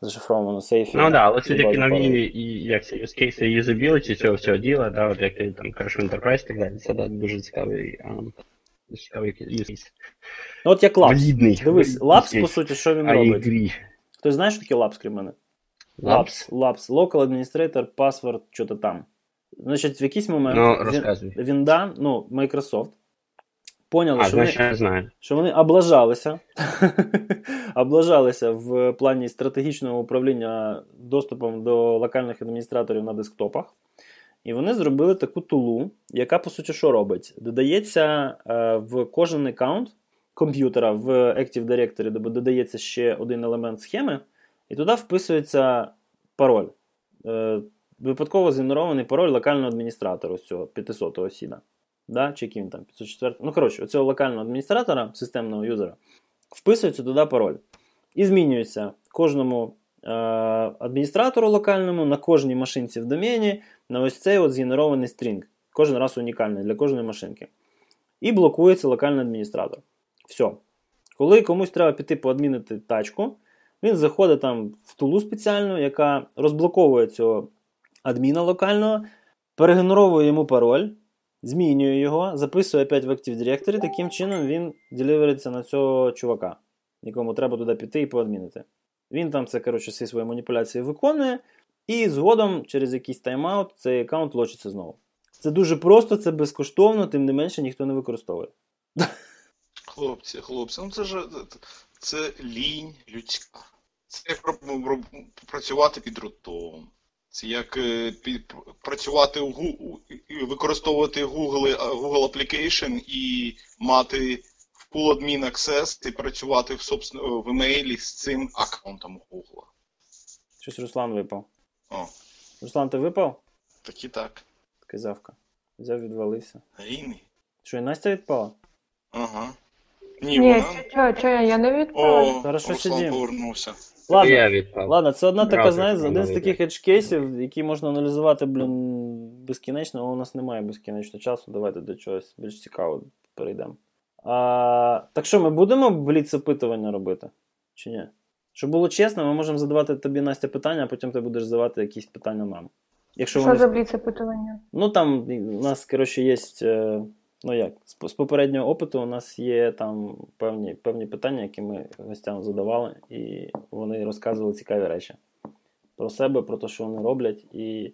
зашифрованому сейфі. Ну так, да, але все таки нові і як це use case юзабіліті цього всього діла, да, от як ти там кажеш Enterprise так далі, це да, дуже цікавий. Um, цікавий use case. Ну, от як Labs. Дивись, Labs, по суті, що він робить? Agree. Ти знаєш, що таке Labs, крім мене? Labs? Labs. Local Administrator, Password, що-то там. Значить, в якийсь момент ну, розказуй. Вінда, ну, Microsoft, поняли, а, що, вони, знаю. що вони облажалися облажалися в плані стратегічного управління доступом до локальних адміністраторів на десктопах. І вони зробили таку тулу, яка, по суті, що робить? Додається е, в кожен аккаунт комп'ютера в Active Directory, де додається ще один елемент схеми, і туди вписується пароль. Е, випадково згенерований пароль локального адміністратора ось цього 500-го сіда. Да? Чи який там 504. Ну, коротше, цього локального адміністратора, системного юзера, вписується туди пароль. І змінюється кожному е- адміністратору локальному на кожній машинці в домені на ось цей от згенерований стрінг. Кожен раз унікальний для кожної машинки. І блокується локальний адміністратор. Все. Коли комусь треба піти поадмінити тачку, він заходить там в тулу спеціальну, яка розблоковує цього адміна локального, перегенеровує йому пароль, змінює його, записує опять в Active Directory, таким чином він делівериться на цього чувака, якому треба туди піти і поадмінити. Він там це, коротше, всі свої маніпуляції виконує, і згодом через якийсь тайм-аут цей аккаунт лочиться знову. Це дуже просто, це безкоштовно, тим не менше ніхто не використовує. Хлопці, хлопці, ну це ж це лінь людська. Це як роб- працювати під рутом. Це як е, працювати у Google, використовувати Google, е, Google Application і мати в Pool Admin Access і працювати в, собственно, в емейлі з цим аккаунтом Google. Щось Руслан випав. О, Руслан, ти випав? так і так. Казавка. Взяв, відвалився. Рійний. Що, і Настя відпала? Ага. Ні, Ні, вона. чого, чого, я не відповіла. О, Хорошо Руслан сидім. повернувся. Ладно, Я ладно, це одна така, знаєш, один з таких едж-кейсів, які можна аналізувати, блін, безкінечно, але у нас немає безкінечно часу. Давайте до чогось більш цікавого перейдемо. А, так що, ми будемо бліц опитування робити? Чи ні? Щоб було чесно, ми можемо задавати тобі Настя питання, а потім ти будеш задавати якісь питання нам. Якщо Що вони за бліц опитування? Ну там у нас, коротше, є. Ну як, з, з попереднього опиту у нас є там певні, певні питання, які ми гостям задавали, і вони розказували цікаві речі про себе, про те, що вони роблять, і,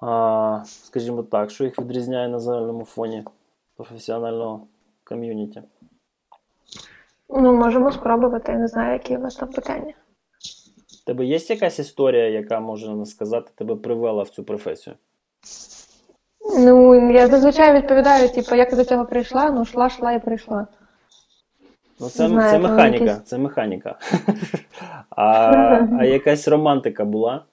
а, скажімо так, що їх відрізняє на загальному фоні професіонального ком'юніті. Ну, можемо спробувати, я не знаю, які у вас там питання. Тебе є якась історія, яка може сказати, тебе привела в цю професію? Ну, я зазвичай відповідаю, типу, як до цього прийшла, ну йшла, йшла і прийшла. Ну, це, знаю, це механіка, якісь- це механіка. а, а якась романтика була?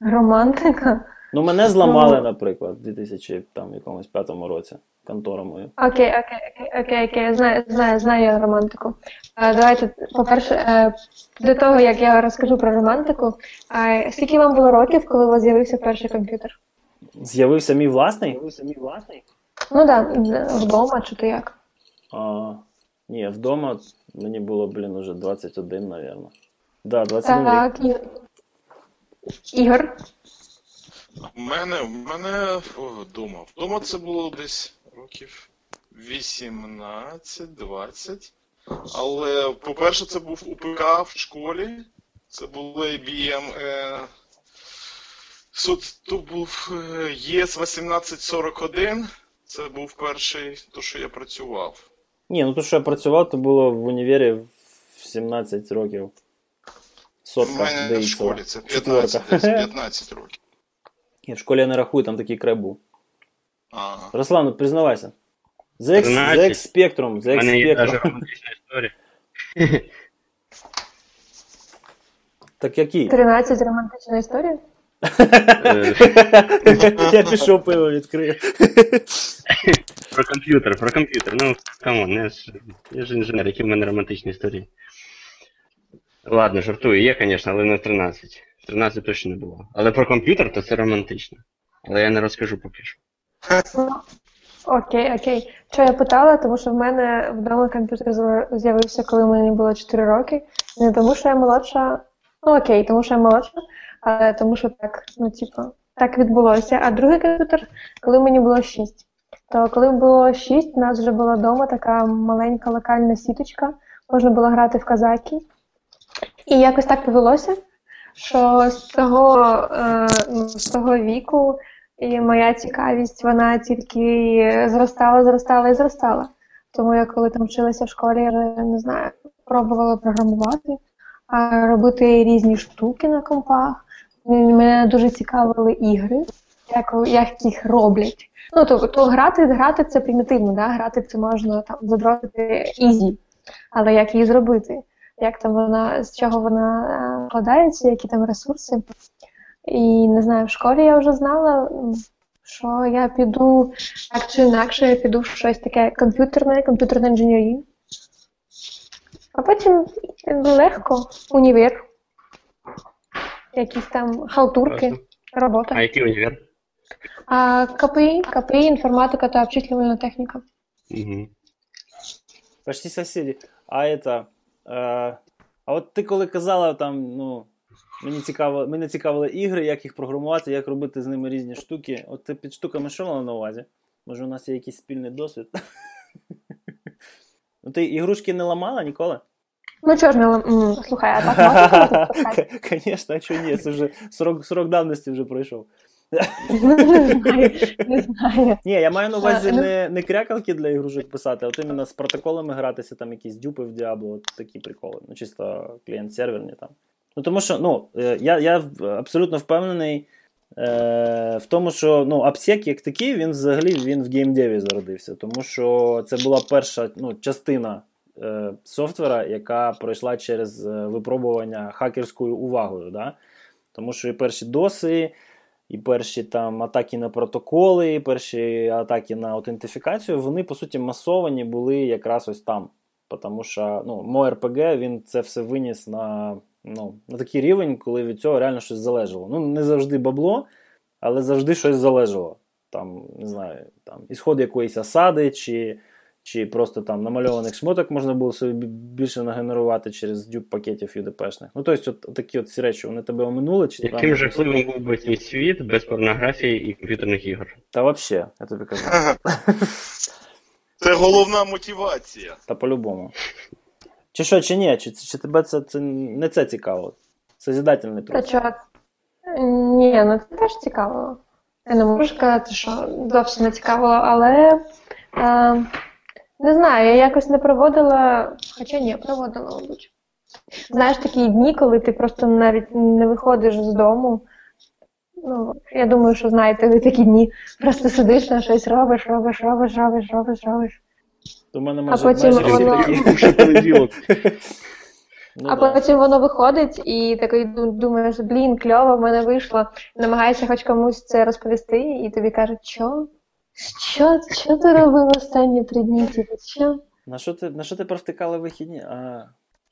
Романтика. Ну, мене зламали, наприклад, в 2005 році контора мою. Окей, окей, окей, окей, окей, знаю, знаю, знаю я романтику. Давайте, по-перше, е, до того, як я розкажу про романтику, а скільки вам було років, коли у вас з'явився перший комп'ютер? З'явився мій власний? Ну так, да, вдома чи то як? А, ні, вдома мені було, блін, уже 21, напевно. Да, 21 рік. Так, і... Ігор. У мене, в мене вдома. Вдома це було десь років 18-20. Але, по-перше, це був УПК в школі. Це був IBM. Е... Суд, тут був е, ЄС 1841. Це був перший, то, що я працював. Ні, ну то, що я працював, то було в універі в 17 років. У мене де в школі це 15, 15 років. Ні, в школі я не рахую, там такий креп був. Ага. Руслан, признавайся. ZX, 13. ZX Spectrum, У ZX мене є романтична історія. Так який? 13 романтична історія? Я пішов пиво відкрив. Про комп'ютер, про комп'ютер. Ну, come on, я ж, я ж інженер, які в мене романтичні історії. Ладно, жартую, є, звісно, але не 13. 13 точно не було. Але про комп'ютер то це романтично. Але я не розкажу поки що. Окей, окей. Що я питала, тому що в мене вдома комп'ютер з'явився, коли мені було 4 роки. Не тому, що я молодша. Ну окей, тому що я молодша, але тому що так, ну типу, так відбулося. А другий комп'ютер, коли мені було 6. То коли було 6, у нас вже була вдома така маленька локальна сіточка, можна було грати в казаки. І якось так повелося, що з того, е, ну, з того віку і моя цікавість, вона тільки зростала, зростала і зростала. Тому я коли там вчилася в школі, я не знаю, пробувала програмувати, робити різні штуки на компах. Мене дуже цікавили ігри, як, як їх роблять. Ну, то, то грати, грати це примітивно, да? грати це можна там задротити easy. Але як її зробити? Як там вона, з чого вона е, складається, які там ресурси? І не знаю, в школі я вже знала, що я піду так чи інакше, я піду в щось таке комп'ютерне, комп'ютерна інженерія. А потім легко, універ. Якісь там халтурки, робота. А який універ? А КПІ, КПІ, інформатика та обчислювальна техніка. Угу. Почти сусіди. А это. Е, а от ти коли казала там, ну. Мені цікаво, мене цікавили ігри, як їх програмувати, як робити з ними різні штуки. От ти під штуками що мала на увазі? Може, у нас є якийсь спільний досвід? Ну, ти ігрушки не ламала ніколи? Ну ж не слухай, а так записати? Звісно, а ні, це вже срок, срок давності вже пройшов. Не знаю, не знаю. Ні, я маю на увазі ну- не, не крякалки для ігрушок писати, а от іменно з протоколами гратися, там якісь дюпи в от такі приколи. Ну, чисто клієнт-серверні там. Ну, тому що, ну, е, я, я абсолютно впевнений е, в тому, що ну, AppSec як такий, він взагалі він в геймдеві зародився. Тому що це була перша ну, частина е, софтвера, яка пройшла через е, випробування хакерською увагою. Да? Тому що і перші доси, і перші там атаки на протоколи, і перші атаки на аутентифікацію, вони по суті масовані були якраз ось там. Тому що ну, РПГ він це все виніс на, ну, на такий рівень, коли від цього реально щось залежало. Ну, не завжди бабло, але завжди щось залежало. Там, не знаю, там, ісход якоїсь осади, чи, чи просто там намальованих шмоток можна було собі більше нагенерувати через дюб пакетів UDP-шних. Ну, тобто, от, такі от ці речі, вони тебе оминули, чи Яким там- жахливим був би цей світ без порнографії і комп'ютерних ігор? Та вообще, я тобі кажу. Це головна мотивація. Та по-любому. Чи що, чи ні? Чи, чи тебе це, це не це цікаво? Созидательний Та труд. чого? Ні, ну це теж цікаво. Я не можу сказати, що зовсім не цікаво, але е, не знаю, я якось не проводила, хоча ні, проводила, мабуть. Знаєш, такі дні, коли ти просто навіть не виходиш з дому. Ну, я думаю, що знаєте, ви такі дні. Просто сидиш на щось робиш, робиш, робиш, робиш, робиш, робиш. У мене А потім майже воно- такі. Ну, а да. потім воно виходить, і такий думаєш, блін, кльово, в мене вийшло. Намагаєшся хоч комусь це розповісти, і тобі кажуть, що? Що, що ти робив останні три дні? Типу, що? На що ти, на що ти провтикали вихідні? А,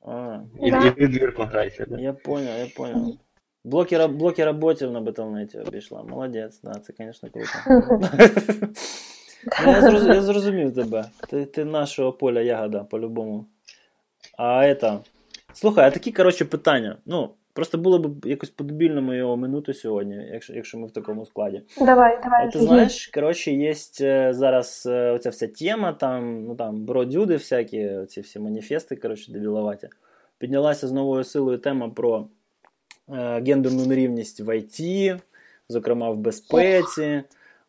а, І, Да. і двір пограйся. Да? я понял, я понял. Блоки, блоки роботів на Батлнеті обійшла. Молодець, да, це, звісно, круто. Ну, я, зроз, я зрозумів тебе. Ти, ти нашого поля ягода, по-любому. А это. Слухай, а такі, коротше, питання. Ну, просто було б якось по-дебільному його минути сьогодні, якщо, якщо ми в такому складі. Давай, давай. А ти знаєш, коротше, є е, зараз е, оця вся тема, там, ну там, бродюди всякі, ці всі маніфести, коротше, дебіловаті. Піднялася з новою силою тема про е, гендерну нерівність в ІТ, зокрема в безпеці.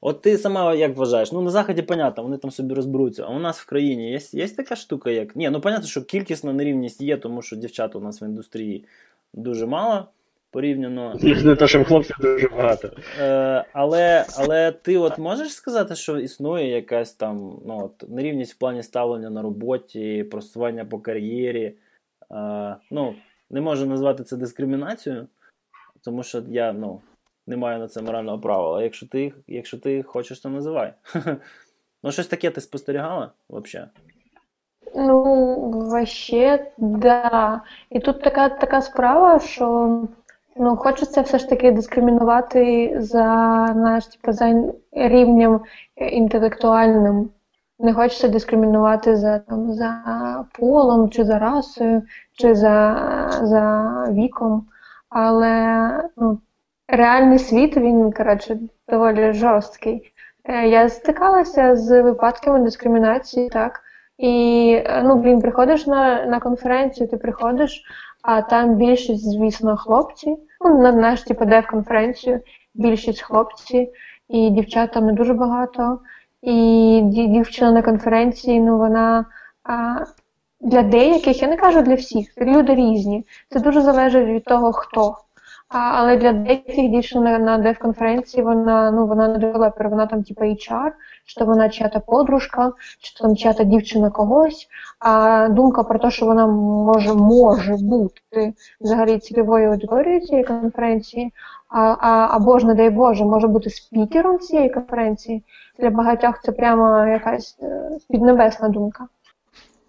От ти сама як вважаєш? Ну на заході, понятно, вони там собі розберуться. А у нас в країні є, є така штука, як. Ні, ну понятно, що кількісна нерівність є, тому що дівчат у нас в індустрії дуже мало порівняно. Не те, що хлопців дуже багато. Е, але, але ти от можеш сказати, що існує якась там ну, от, нерівність в плані ставлення на роботі, просування по кар'єрі. Е, ну, не можу назвати це дискримінацією, тому що я ну, не маю на це морального права. Але якщо ти, якщо ти хочеш, то називай. Ну, щось таке ти спостерігала взагалі? Ну, вообще, да. І тут така, така справа, що ну, хочеться все ж таки дискримінувати за наш, типу, за рівнем інтелектуальним. Не хочеться дискримінувати за, там, за полом, чи за расою, чи за, за віком. Але ну, реальний світ, він, коротше, доволі жорсткий. Е, Я стикалася з випадками дискримінації, так. І е, ну, блін, приходиш на, на конференцію, ти приходиш, а там більшість, звісно, хлопці. Ну, на наш типу, в конференцію, більшість хлопці, і дівчат там не дуже багато. І дівчина на конференції, ну вона а, для деяких, я не кажу для всіх, люди різні. Це дуже залежить від того, хто. Але для деяких на, на дев-конференції вона, ну, вона не девелопер, вона там типу HR, чи то вона чия-то подружка, чи то там чия-то дівчина когось. А думка про те, що вона може, може бути взагалі цільовою аудиторією цієї конференції, а, а, або ж, не дай Боже, може бути спікером цієї конференції. Для багатьох це прямо якась е, піднебесна думка.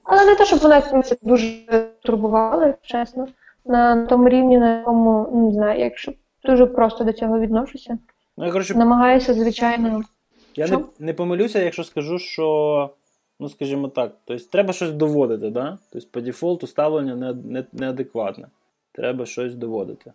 Але не те, щоб вона це дуже турбувала, чесно на тому рівні, на якому ну, не знаю, якщо дуже просто до цього відношуся. Ну, я коротше, Намагаюся, звичайно. я що? не, не помилюся, якщо скажу, що, ну скажімо так, тобто треба щось доводити, да? Тобто по дефолту ставлення не, не, неадекватне. Треба щось доводити.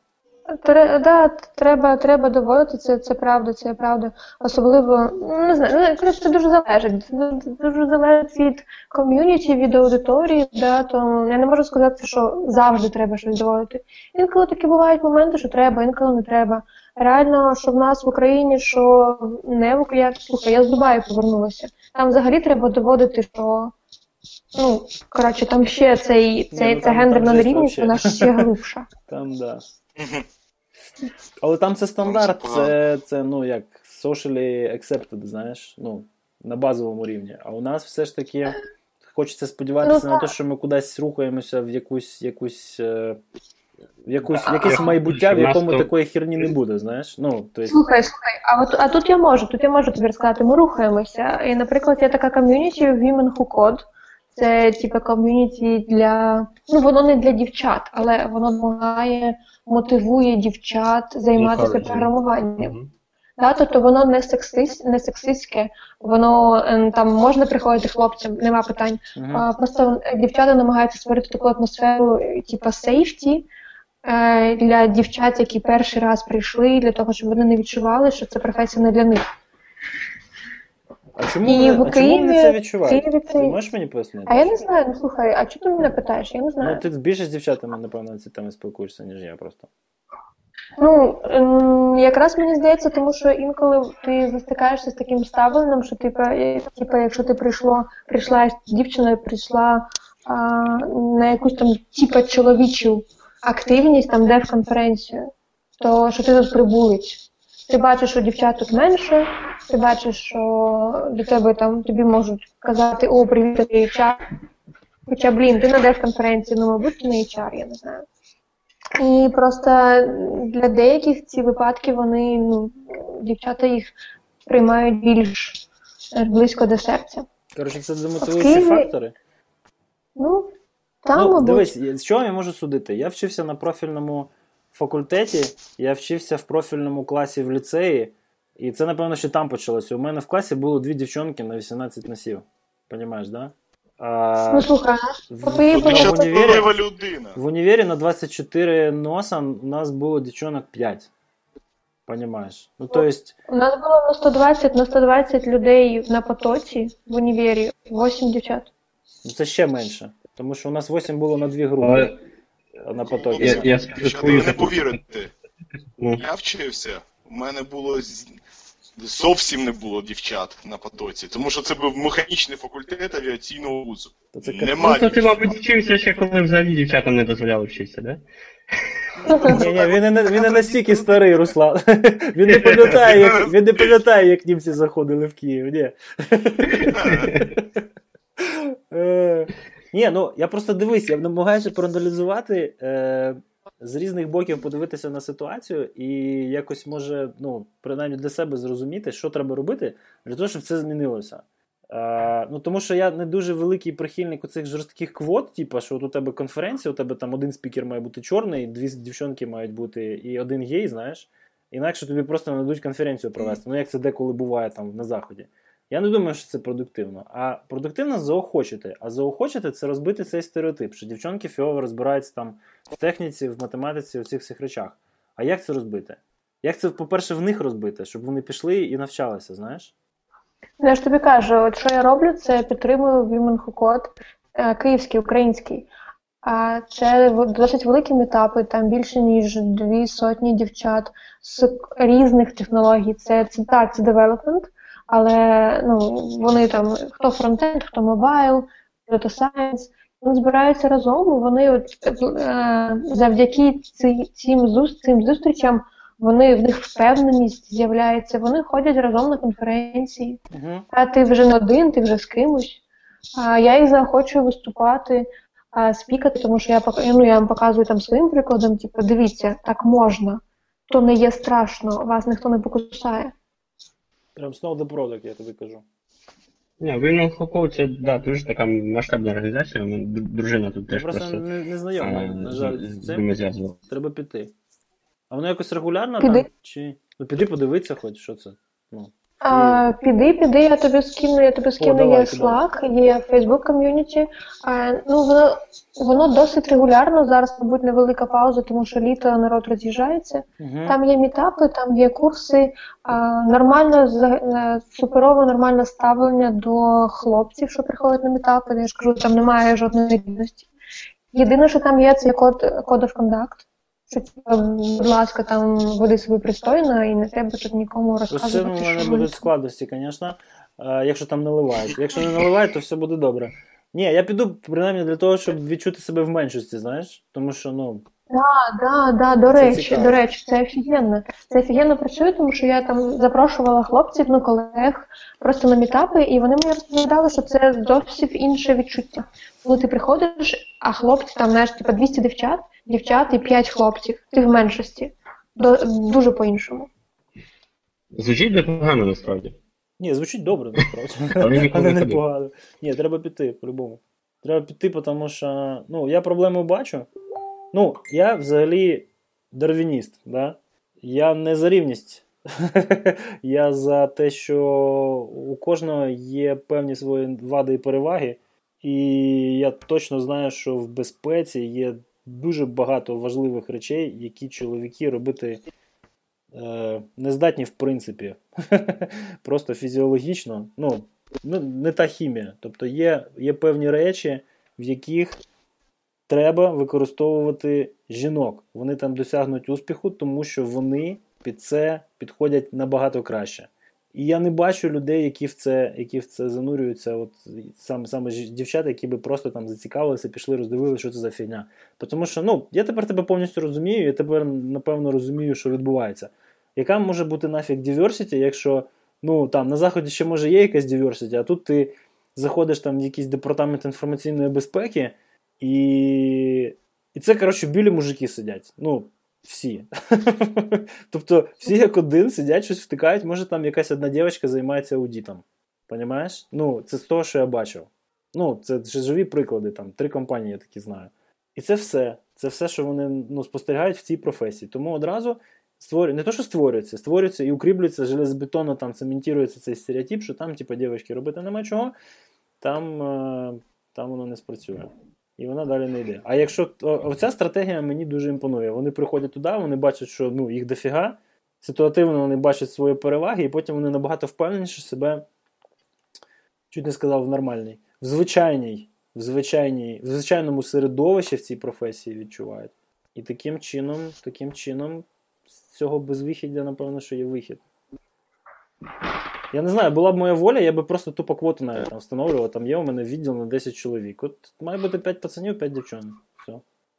Тре, да, треба, треба доводити, це, це правда, це правда. Особливо, ну, не знаю, ну, це дуже залежить. Це Дуже залежить від ком'юніті, від аудиторії, да, то я не можу сказати, що завжди треба щось доводити. Інколи такі бувають моменти, що треба, інколи не треба. Реально, що в нас в Україні, що не в Україні, слухай, я з Дубаю повернулася. Там взагалі треба доводити, що ну, коротше, там ще цей, цей, ну, ця гендерна нерівність, вона ще глибша. Там, да. Але там це стандарт, Там це це, це ну як socially accepted, знаєш, ну, на базовому рівні. А у нас все ж таки хочеться сподіватися Ну, на те, що ми кудись рухаємося в якусь, якусь, е, в якусь, в якесь майбуття, в якому такої херні не буде, знаєш. Ну, то есть, Слухай, слухай, а от а тут я можу, тут я можу тобі розказати, ми рухаємося. І, наприклад, є така ком'юніті Women Who Code. Це типу ком'юніті для ну воно не для дівчат, але воно допомагає, мотивує дівчат займатися програмуванням. Мгм. Да, тобто воно не сексист, не сексистське, воно е, там можна приходити хлопцям, нема питань. А, Просто дівчата намагаються створити таку атмосферу, типу сейфті для дівчат, які перший раз прийшли, для того, щоб вони не відчували, що це професія не для них. А чому, І вони, в а чому вони це відчувають? Києві Ти можеш мені пояснити? А я не знаю, ну слухай, а чого ти мене питаєш? Я не Ну, знаю. ти більше з дівчатами, напевно, на ці теми спілкуєшся, ніж я просто. Ну, ем, якраз мені здається, тому що інколи ти застикаєшся з таким ставленням, що типу, типу, якщо ти прийшло, прийшла з дівчиною, прийшла а, на якусь там типу чоловічу активність, там де в конференцію, то що ти тут прибулець. Ти бачиш, що дівчат тут менше, ти бачиш, що до тебе там тобі можуть казати, о, привіт, ти HR. Хоча, блін, ти на дев-конференції, ну, мабуть, ти не HR, я не знаю. І просто для деяких ці випадки вони, ну, дівчата їх приймають більш е, близько до серця. Коротше, це демотивуючі Києві- фактори. Ну, там, ну, мабуть. дивись, з чого я можу судити? Я вчився на профільному факультеті, я вчився в профільному класі в ліцеї, і це, напевно, ще там почалося. У мене в класі було дві дівчонки на 18 носів. Понімаєш, да? А, Ну, слухай, в, в, в, універі, в універі на 24 носа у нас було дівчонок 5. Понімаєш? Ну, то есть, у нас було на 120, на 120 людей на потоці в універі, 8 дівчат. ну, це ще менше. Тому що у нас 8 було на дві групи на потоці. Я- я Дівчата, не повірите. Ну. Я вчився, у мене було зовсім не було дівчат на потоці, тому що це був механічний факультет авіаційного вузу. То це Нема Просто ти, мабуть, вчився ще, коли взагалі дівчатам не дозволяли вчитися, да? Ні, ні, він не, він не настільки старий, Руслан. Він не пам'ятає, як, він не пам'ятає, як німці заходили в Київ. Ні. Ні, ну я просто дивись, я намагаюся проаналізувати е, з різних боків подивитися на ситуацію і якось може, ну, принаймні для себе зрозуміти, що треба робити для того, щоб це змінилося. Е, ну, тому що я не дуже великий прихильник оцих жорстких квот, типу, що от у тебе конференція, у тебе там один спікер має бути чорний, дві дівчонки мають бути і один гей, знаєш. Інакше тобі просто не дадуть конференцію провести. Ну, як це деколи буває там на заході. Я не думаю, що це продуктивно. А продуктивно заохочити. А заохочити це розбити цей стереотип, що дівчонки фіово розбираються там в техніці, в математиці, у цих всіх речах. А як це розбити? Як це, по-перше, в них розбити, щоб вони пішли і навчалися, знаєш? Я ж тобі кажу, от що я роблю, це підтримую Women Code, е, київський, український. А це досить великі метапи, там більше ніж дві сотні дівчат з різних технологій. Це, це так, це девелопмент, але ну, вони там хто фронтенд, хто мобайл, data science, вони збираються разом, вони от, е, завдяки ці, цим, цим зустрічам вони в них впевненість з'являється, вони ходять разом на конференції. Угу. А ти вже не один, ти вже з кимось. А я їх заохочую виступати, а, спікати, тому що я ну, я вам показую там своїм прикладом, типу, дивіться, так можна, то не є страшно, вас ніхто не покусає. Прям Snow the Product, я тобі кажу. Ні, Women Who це да, дуже така масштабна організація. у мене дружина тут Я теж просто просто не, не знайомий, а, на жаль, з з цим. ними. Треба піти. А воно якось регулярно Піди. там? Чи... Ну піди подивитися хоч, що це. Ну. А, піди, піди, я тобі скину, я тобі скину, давай, є. Slack, є Facebook ком'юніті. Ну, воно, воно досить регулярно, зараз, мабуть, невелика пауза, тому що літо народ роз'їжджається. Угу. Там є мітапи, там є курси, а, нормально, е, суперово нормальне ставлення до хлопців, що приходять на мітапи. Я ж кажу, там немає жодної рівності. Єдине, що там є, це код, код of conduct. Типу, будь ласка, там веди себе пристойно і не треба тут нікому З цим у розказувати. мене будуть складності, звісно, е, якщо там наливають. Якщо не наливають, то все буде добре. Ні, я піду принаймні для того, щоб відчути себе в меншості, знаєш? Тому що, ну, Да, да, до Це речі, цікаво. до речі, це офігенно. Це офігенно працює, тому що я там запрошувала хлопців, ну колег просто на мітапи, і вони мені розповідали, що це зовсім інше відчуття. Коли ти приходиш, а хлопці там, знаєш, типа 200 дівчат, дівчат і 5 хлопців. Ти в меншості. До, дуже по-іншому. Звучить непогано насправді. ні, звучить добре, насправді. Але не погано. Ні, треба піти, по-любому. Треба піти, тому що ну, я проблему бачу. Ну, я взагалі дарвініст, да? я не за рівність. я за те, що у кожного є певні свої вади і переваги. І я точно знаю, що в безпеці є дуже багато важливих речей, які чоловіки робити е, не здатні в принципі. Просто фізіологічно. Ну, ну, не та хімія. Тобто є, є певні речі, в яких треба використовувати жінок. Вони там досягнуть успіху, тому що вони під це підходять набагато краще. І я не бачу людей, які в це, які в це занурюються, от саме, саме дівчата, які би просто там зацікавилися, пішли, роздивилися, що це за фігня. Тому що ну, я тепер тебе повністю розумію, я тепер, напевно, розумію, що відбувається. Яка може бути нафіг diversity, якщо ну, там, на Заході ще може є якась diversity, а тут ти заходиш там в якийсь департамент інформаційної безпеки, і, і це, коротше, білі мужики сидять. Ну, всі. тобто, всі як один сидять, щось втикають, може там якась одна дівчинка займається аудитом. Понімаєш? Ну, це з того, що я бачив. Ну, це живі приклади, там, три компанії я такі знаю. І це все. Це все, що вони ну, спостерігають в цій професії. Тому одразу створює, не то, що створюється, створюється і укріплюється железобетонно, там цементується цей стереотип, що там, типу, дівчатки робити нема чого, там, е, там воно не спрацює. І вона далі не йде. А якщо оця стратегія мені дуже імпонує. Вони приходять туди, вони бачать, що ну, їх дофіга, ситуативно вони бачать свої переваги, і потім вони набагато впевненіше себе, чуть не сказав, в нормальній, в звичайній, в звичайній, в звичайному середовищі в цій професії відчувають. І таким чином, таким чином, з цього безвихіддя, напевно, що є вихід. Я не знаю, була б моя воля, я би просто тупо квоту навіть там встановлював. Там є у мене відділ на 10 чоловік. От має бути 5 пацанів, 5 дівчат. Все.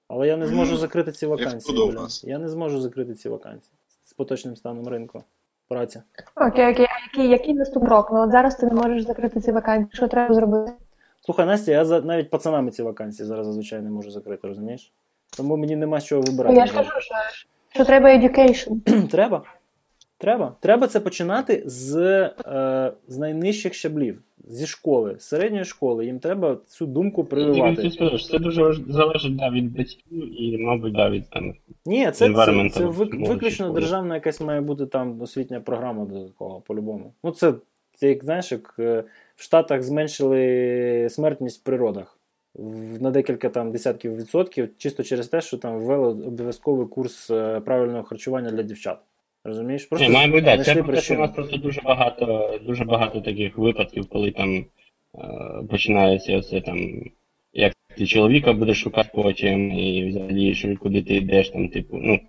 Але я не зможу закрити ці вакансії. блін. Я не зможу закрити ці вакансії з поточним станом ринку праці. Окей, окей, а який, який наступний крок? Ну от зараз ти не можеш закрити ці вакансії. Що треба зробити? Слухай, Настя, я за, навіть пацанами ці вакансії зараз зазвичай не можу закрити, розумієш? Тому мені нема з чого Ну, вибирати. я ж кажу, що, що треба education. Треба. Треба. Треба це починати з, е, з найнижчих щаблів, зі школи, з середньої школи. Їм треба цю думку прививати. це дуже залежить да, від батьків і, мабуть, да, від там. Ні, це, це, це виключно школи. державна якась має бути там освітня програма до такого, по-любому. Ну, це, це як знаєш, як е, в Штатах зменшили смертність в природах на декілька там десятків відсотків, чисто через те, що там ввели обов'язковий курс е, правильного харчування для дівчат. Розумієш? Просто Ні, має бути, да. Це про те, що у нас просто дуже багато, дуже багато таких випадків, коли там е, починається оце там, як ти чоловіка будеш шукати потім, і взагалі, що куди ти йдеш, там, типу, ну,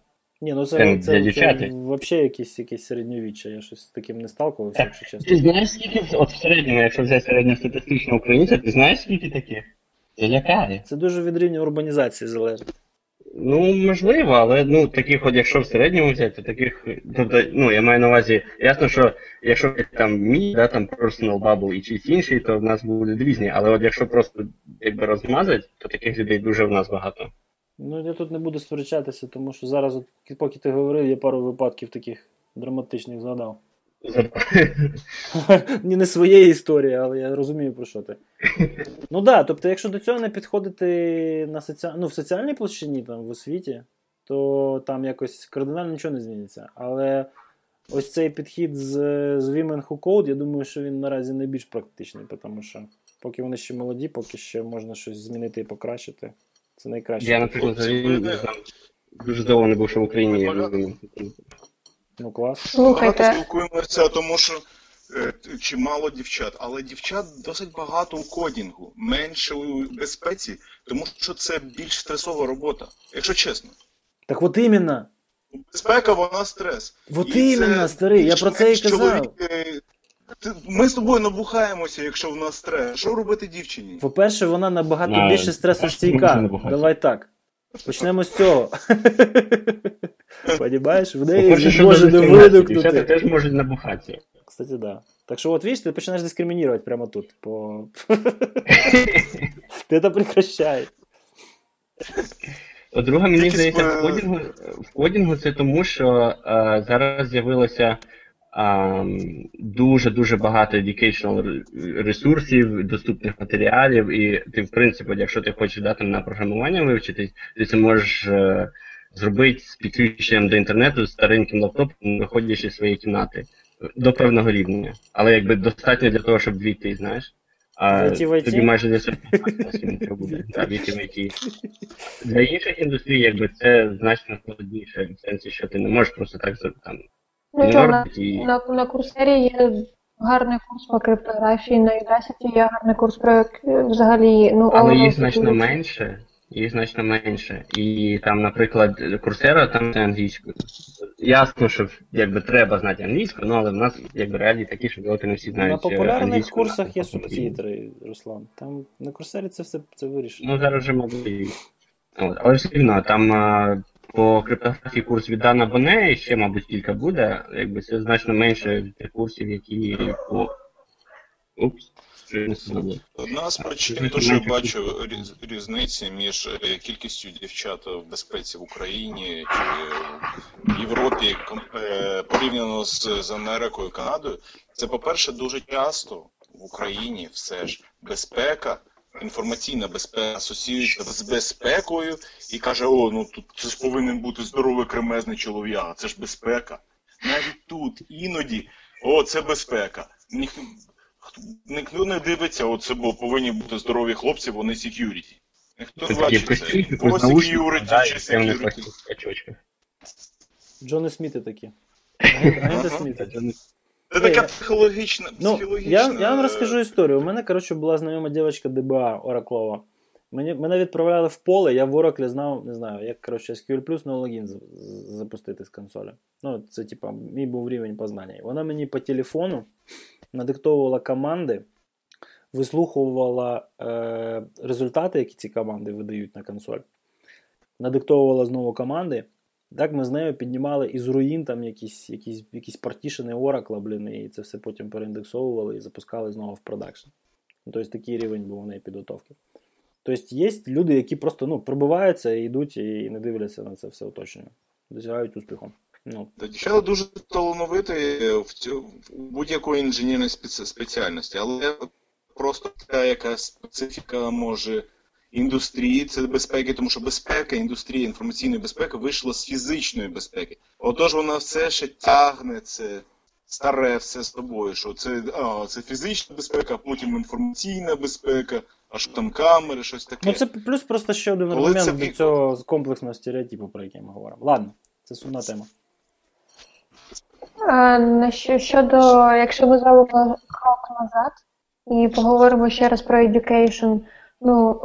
Ні, ну Це це, для це, це, взагалі якесь, якесь середньовіччя. Я щось з таким не сталкувався, якщо чесно. Ти знаєш, скільки, от в середньому, якщо взяти середньостатистичного українця, ти знаєш, скільки таких? Це лякає. Це дуже від рівня урбанізації залежить. Ну, можливо, але ну таких, от якщо в середньому взяти, то таких. Тобто, ну, я маю на увазі, ясно, що якщо там мій, да, там personal bubble і чийсь інший, то в нас будуть різні. Але от якщо просто якби розмазати, то таких людей дуже в нас багато. Ну, я тут не буду сперечатися, тому що зараз, от, поки ти говорив, я пару випадків таких драматичних згадав. Ні, не своєї історії, але я розумію, про що ти. Ну так, да, тобто, якщо до цього не підходити на соці... ну, в соціальній площині, там, в освіті, то там якось кардинально нічого не зміниться. Але ось цей підхід з, з Women Who Code, я думаю, що він наразі найбільш практичний, тому що поки вони ще молоді, поки ще можна щось змінити і покращити. Це найкраще. Я, наприклад, дуже не був, що в Україні Women. Ну, клас. Слухайте, Багато спілкуємося, тому що е, чимало дівчат, але дівчат досить багато у кодінгу, менше у безпеці, тому що це більш стресова робота, якщо чесно. Так от іменно. Безпека, вона стрес. От І це старий, я про це і казав. чоловік, ти- Ми з тобою набухаємося, якщо в нас стрес. Що робити дівчині? По-перше, вона набагато А, більше перше, стресостійка. набагато. Давай так. Почнемо з цього. Понімаєш? В неї По-перше, може до не дискримінації, дівчата теж можуть набухатися. Кстати, да. Так що от видиш, ти починаєш дискримінувати прямо тут. По... Ти це прекращай. По-друге, мені Якісь, здається, е, в кодінгу, в кодінгу це тому, що е, зараз з'явилося дуже-дуже багато educational ресурсів, доступних матеріалів, і ти, в принципі, якщо ти хочеш дати на програмування вивчитись, ти це можеш е, зробити з підключенням до інтернету з стареньким лаптопом, виходячи з своєї кімнати до певного рівня. Але якби достатньо для того, щоб війти, знаєш. А тобі майже не сертифікації не буде. Так, війти. Для інших індустрій, якби це значно складніше, в сенсі, що ти не можеш просто так там ну що, на, і. на, на курсері є гарний курс по криптографії, на Udacity є гарний курс про е, взагалі, ну, Але їх значно менше, їх значно менше. І там, наприклад, курсера там це англійською. Ясно, що якби треба знати англійську, ну але в нас якби реалії такі, що далеко не всі знають. е, популярних курсах є на субтитри, Руслан. Там на курсері це все це вирішено. Ну зараз вже мабуть. і- От, але все рівно, там а, по криптографії курс від Дана Боне ще, мабуть, кілька буде. Якби це значно менше тих курсів, які по. Упс, Одна з причин, дуже бачу різ- різниці між е, кількістю дівчат в безпеці в Україні чи в Європі е, порівняно з, Америкою, Канадою. Це, по-перше, дуже часто в Україні все ж безпека, інформаційна безпека асоціюється з безпекою і каже: о, ну тут це ж повинен бути здоровий кремезний чолов'яга, це ж безпека. Навіть тут іноді, о, це безпека. Ніх- Ніхто не дивиться, оце, бо повинні бути здорові хлопці, вони security. Ніхто не бачить це. Про security чи security. Джони Сміти такі. Агенти Ага. Сміти. Це така психологічна, Ну, психологічна... я, я вам розкажу історію. У мене, коротше, була знайома дівчинка ДБА Ораклова. Мені, мене відправляли в поле, я в Oracle знав, не знаю, як коротше, SQL Plus на логін з- з- запустити з консолі. Ну, це, типа, мій був рівень познання. Вона мені по телефону надиктовувала команди, вислуховувала е, результати, які ці команди видають на консоль. Надиктовувала знову команди. Так ми з нею піднімали із руїн там якісь, якісь, якісь партішени Oracle, блін, і це все потім переіндексовували і запускали знову в продакшн. Ну, Тобто такий рівень був у неї підготовки. Тобто є люди, які просто ну, пробиваються, йдуть і не дивляться на це все оточення. Досягають успіху. Ну, Та Дівчата дуже талановиті в, в будь-якої інженерної спеціальності, але просто така якась специфіка може індустрії, це безпеки, тому що безпека, індустрія інформаційної безпеки вийшла з фізичної безпеки. Отож вона все ще тягне це старе все з тобою, що це, а, це фізична безпека, а потім інформаційна безпека, а що там камери, щось таке. ну це плюс просто ще один Коли аргумент це до цього комплексного стереотипу, про який ми говоримо. Ладно, це сумна тема. А, щодо, якщо ми зробимо крок назад і поговоримо ще раз про education, ну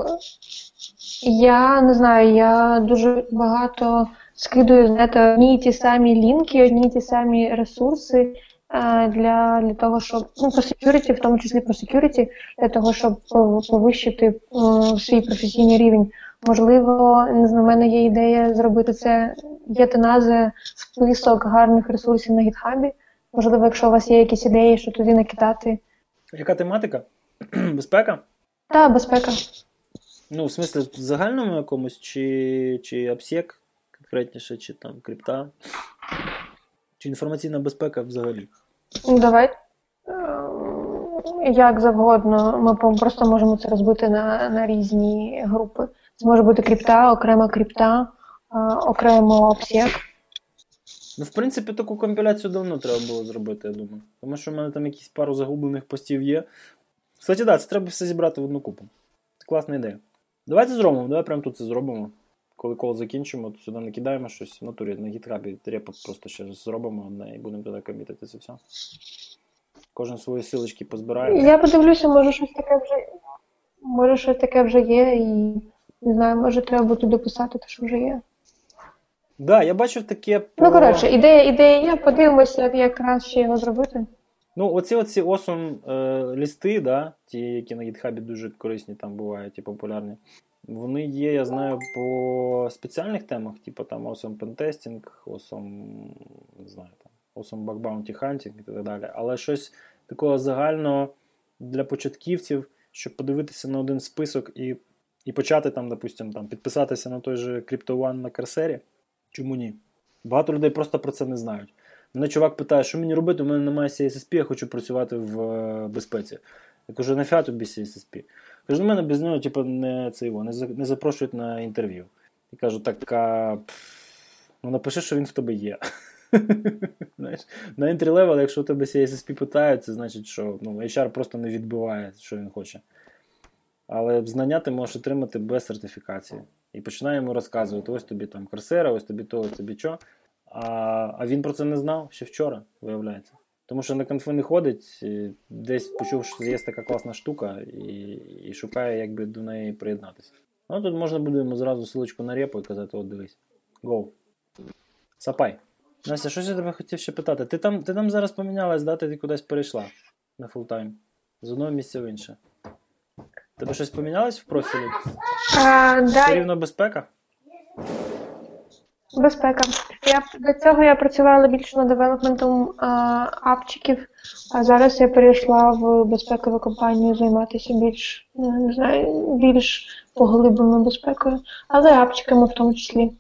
я не знаю, я дуже багато скидую знаєте, одні й ті самі лінки, одні й ті самі ресурси, для, для того, щоб ну, про security, в тому числі про security, для того, щоб повищити е, свій професійний рівень. Можливо, не знаю, в мене є ідея зробити це. Є тенази, список гарних ресурсів на гітхабі. Можливо, якщо у вас є якісь ідеї, що туди накидати. Яка тематика? Безпека? Та безпека. Ну, в смислі, в загальному якомусь, чи, чи обсек конкретніше, чи там крипта, чи інформаційна безпека взагалі. Ну, Давай. Ем, Як завгодно, ми просто можемо це розбити на, на різні групи. Це може бути крипта, окрема крипта, а, окремо обсек. Ну, в принципі, таку компіляцію давно треба було зробити, я думаю. Тому що в мене там якісь пару загублених постів є. Кстати, так, да, це треба все зібрати в одну купу. Це класна ідея. Давайте зробимо, давай прямо тут це зробимо. Коли кол закінчимо, то сюди накидаємо щось в натурі на гітхабі, репо просто ще зробимо одне і будемо туди комітити це все. Кожен свої силочки позбирає. Я подивлюся, може щось таке вже може щось таке вже є, і не знаю, може треба буде дописати те, що вже є. Да, я бачив таке. Ну коротше, ідея, ідея є, подивимося, як, краще його зробити. Ну, оці оці awesome е, лісти, да, ті, які на GitHub дуже корисні там бувають і популярні. Вони є, я знаю, по спеціальних темах, типу там awesome pentesting, awesome, не знаю, там, awesome bug bounty hunting і так далі. Але щось такого загального для початківців, щоб подивитися на один список і, і почати там, допустим, там, підписатися на той же Crypto One на Керсері. Чому ні? Багато людей просто про це не знають. Мене чувак питає, що мені робити, у мене немає CSSP, я хочу працювати в е, безпеці. Я кажу, нафіга тобі CSSP? Кажу, до мене без нього типу, не, це не, за- не запрошують на інтерв'ю. І кажу, так а, ну напиши, що він в тебе є. Знаєш, на entry level, якщо у тебе CSSP питають, це значить, що ну, HR просто не відбиває, що він хоче. Але знання ти можеш отримати без сертифікації. І починає йому розказувати: ось тобі там Coursera, ось тобі то, ось тобі що. А, а він про це не знав ще вчора, виявляється. Тому що на конфи не ходить, десь почув, що є така класна штука, і, і шукає, як би до неї приєднатися. Ну тут можна буде йому зразу силочку на репу і казати: от дивись. Go. Сапай. Настя, щось я тебе хотів ще питати. Ти там, ти там зараз помінялась, да? Ти кудись перейшла на full-time. З одного місця в інше. Тебе щось помінялось в профілі? А, Все да, рівно безпека? Безпека. Я до цього я працювала більше над девелопментом а, апчиків, а зараз я перейшла в безпекову компанію займатися більш ну, не знаю, більш поглибленою безпекою, але апчиками в тому числі.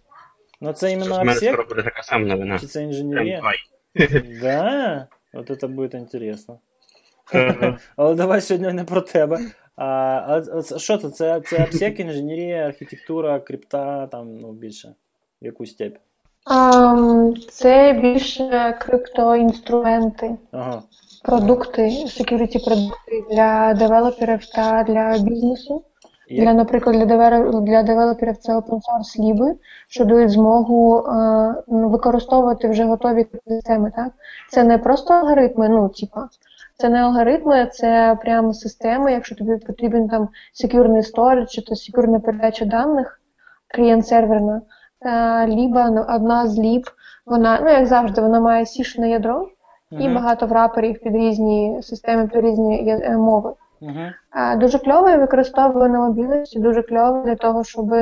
Ну це іменно скоро така сама новина. Чи це інженерія? Да? От это буде інтересно. Але давай сьогодні не про тебе. А, а, а що це? Це, це AppSec, інженерія, архітектура, крипта, там, ну, більше. Яку степь. Це більше криптоінструменти, Ага. продукти, security продукти для девелоперів та для бізнесу. І Для, наприклад, для, девер- для девелоперів це open source ліби, що дають змогу е, використовувати вже готові системи. Так? Це не просто алгоритми, ну, типа, це не алгоритми, це прямо системи. Якщо тобі потрібен там секюрний storage, чи то секюрна передача даних, клієнт-серверна, ліба, ну, одна з ліб, вона, ну як завжди, вона має сішне ядро і багато враперів під різні системи, під різні е, мови. А, Дуже кльово і використовую на мобільності, дуже кльово для того, щоб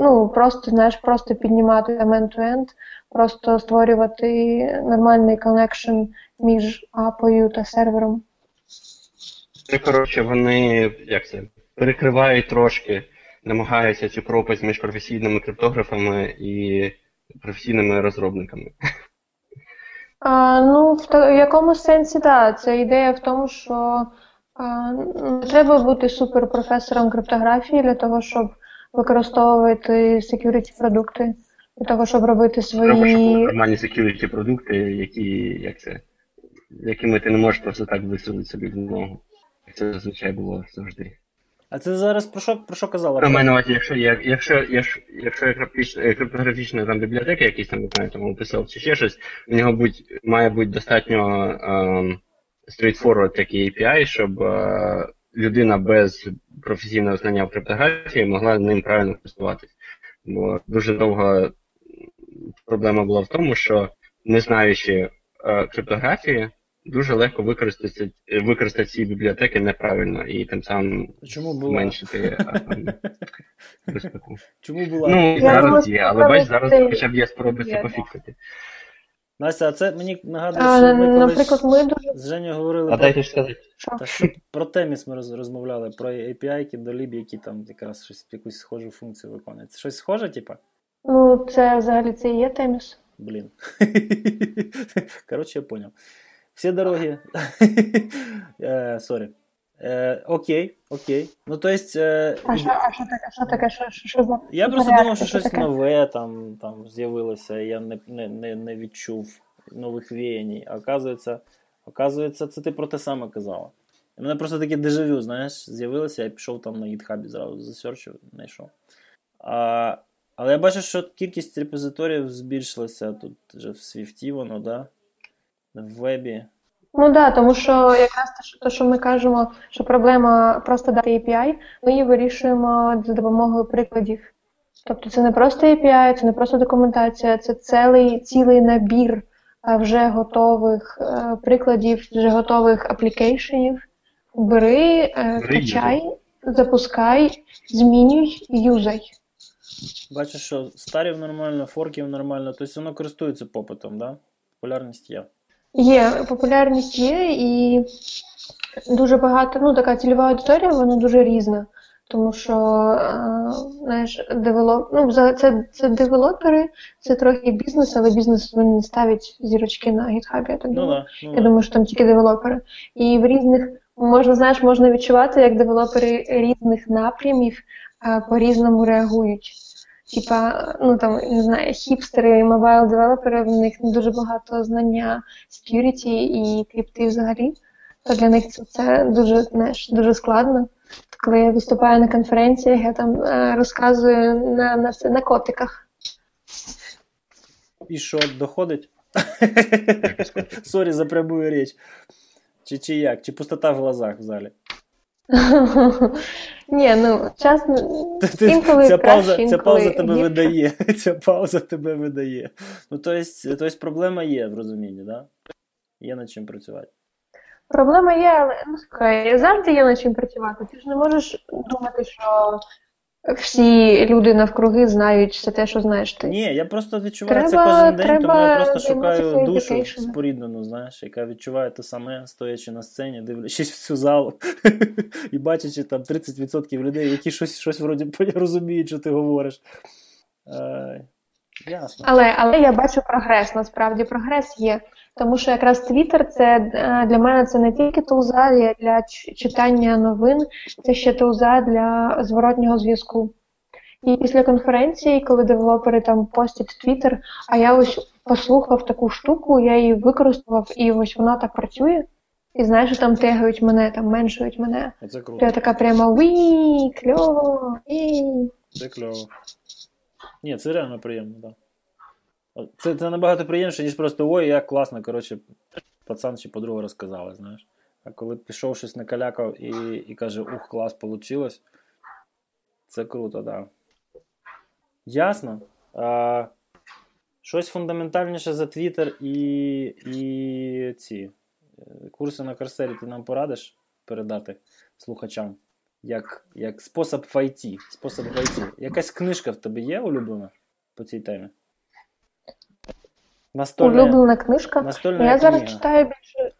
ну, просто, знаєш, просто піднімати end-to-end, просто створювати нормальний connection між апою та сервером. Ну, коротше, вони як це перекривають трошки, намагаються цю пропасть між професійними криптографами і професійними розробниками. А, ну, в, та- в якомусь сенсі, так. Це ідея в тому, що а, не треба бути суперпрофесором криптографії для того, щоб використовувати security продукти, для того, щоб робити свої. Треба, щоб були нормальні security продукти, які, як це, якими ти не можеш просто так висунути собі в ногу. Як це зазвичай було завжди. А це зараз про що, про що казала? На увазі, якщо є, якщо, якщо, якщо є криптографічна, е, там бібліотека, якісь там, не там описав чи ще щось, в нього будь, має бути достатньо ем, straightforward такий API, щоб е, людина без професійного знання в криптографії могла ним правильно користуватись. Бо дуже довго проблема була в тому, що не знаючи е, криптографії дуже легко використати, використати ці бібліотеки неправильно і тим самим Чому була? зменшити е, безпеку. Чому була? Ну, Я зараз думаю, є, але бач, зараз хоча б є спроби це пофіксити. Настя, а це мені нагадує, що ми наприклад, ми дуже з Женю говорили А про, дайте ж сказати. та, що про Themis ми роз- розмовляли, про API до ліби, які там якраз щось якусь схожу функцію виконують. Це щось схоже, типа? Ну, це взагалі це і є Themis. Блін. Коротше, я понял. Всі дороги. Е, Sorry. Е, Окей, окей. Ну, то есть, е, А що, таке? Що таке? Що, за я просто думав, що Що щось нове там, там з'явилося, я не, не, не, не відчув нових веяній. А оказується, оказується, це ти про те саме казала. У мене просто таке дежавю, знаєш, з'явилося, я пішов там на гітхабі зразу засерчив, знайшов. А, але я бачу, що кількість репозиторіїв збільшилася тут вже в Свіфті, воно, да? В вебі. Ну так, да, тому що якраз те, що, що ми кажемо, що проблема просто дати API, ми її вирішуємо за допомогою прикладів. Тобто це не просто API, це не просто документація, це цілий, цілий набір вже готових е, прикладів, вже готових аплікейшенів. Бери, е, качай, запускай, змінюй, юзай. Бачу, що старів нормально, форків нормально, тобто воно користується попитом, да? Популярність є. Є, популярність є, і дуже багато, ну така цільова аудиторія, вона дуже різна. Тому що, е, знаєш, девелоп... ну, це, це девелопери, це трохи бізнес, але бізнес він не ставить зірочки на гітхабі, я так Ну да, ну Я думаю, що там тільки девелопери. І в різних, можна, знаєш, можна відчувати, як девелопери різних напрямів е, по-різному реагують. Типа, ну там, не знаю, хіпстери, mobile девелопери, в них не дуже багато знання security і крипти взагалі. То для них це, це дуже, знаєш, дуже складно. Коли я виступаю на конференціях, я там е, розказую на, на, це, на котиках. І що, доходить? Sorry за прямую річ. Чи, чи як? Чи пустота в глазах в залі? Ні, ну чесно, інколи ця краще, пауза, ця пауза тебе гірше. видає. Ця пауза тебе видає. Ну, то есть, то есть проблема є в розумінні, да? Є над чим працювати. Проблема є, але ну слухай, завжди є над чим працювати. Ти ж не можеш думати, що всі люди навкруги знають все те, що знаєш ти. Ні, я просто відчуваю це кожен день, тому я просто шукаю душу education. споріднену, знаєш, яка відчуває те саме, стоячи на сцені, дивлячись в цю залу і бачачи там 30% людей, які щось, щось вроді розуміють, що ти говориш. Е, ясно. Але, але я бачу прогрес, насправді прогрес є. Тому що якраз Twitter це е, для мене це не тільки тулза для- читання новин, це ще тулза для зворотнього зв'язку. І після конференції, коли девелопери там постять Twitter, а я ось послухав таку штуку, я її використовував, і ось вона так працює. І знаєш, що там тегають мене, там меншують мене. То круто. я така прямо уі, кльово. Це кльово. Ні, це реально приємно, так. Да. Це, це набагато приємніше, ніж просто ой, як класно, коротше, пацан чи подруга розказала, знаєш. А коли пішов щось накалякав і, і каже, ух, клас, получилось. Це круто, так. Да. Ясно. А, щось фундаментальніше за Twitter і, і ці е, курси на Корсері ти нам порадиш передати слухачам? Як, як спосіб IT. Спосіб IT. Якась книжка в тебе є улюблена по цій темі? Настольна, Улюблена книжка. настольна Я зараз книга. читаю більше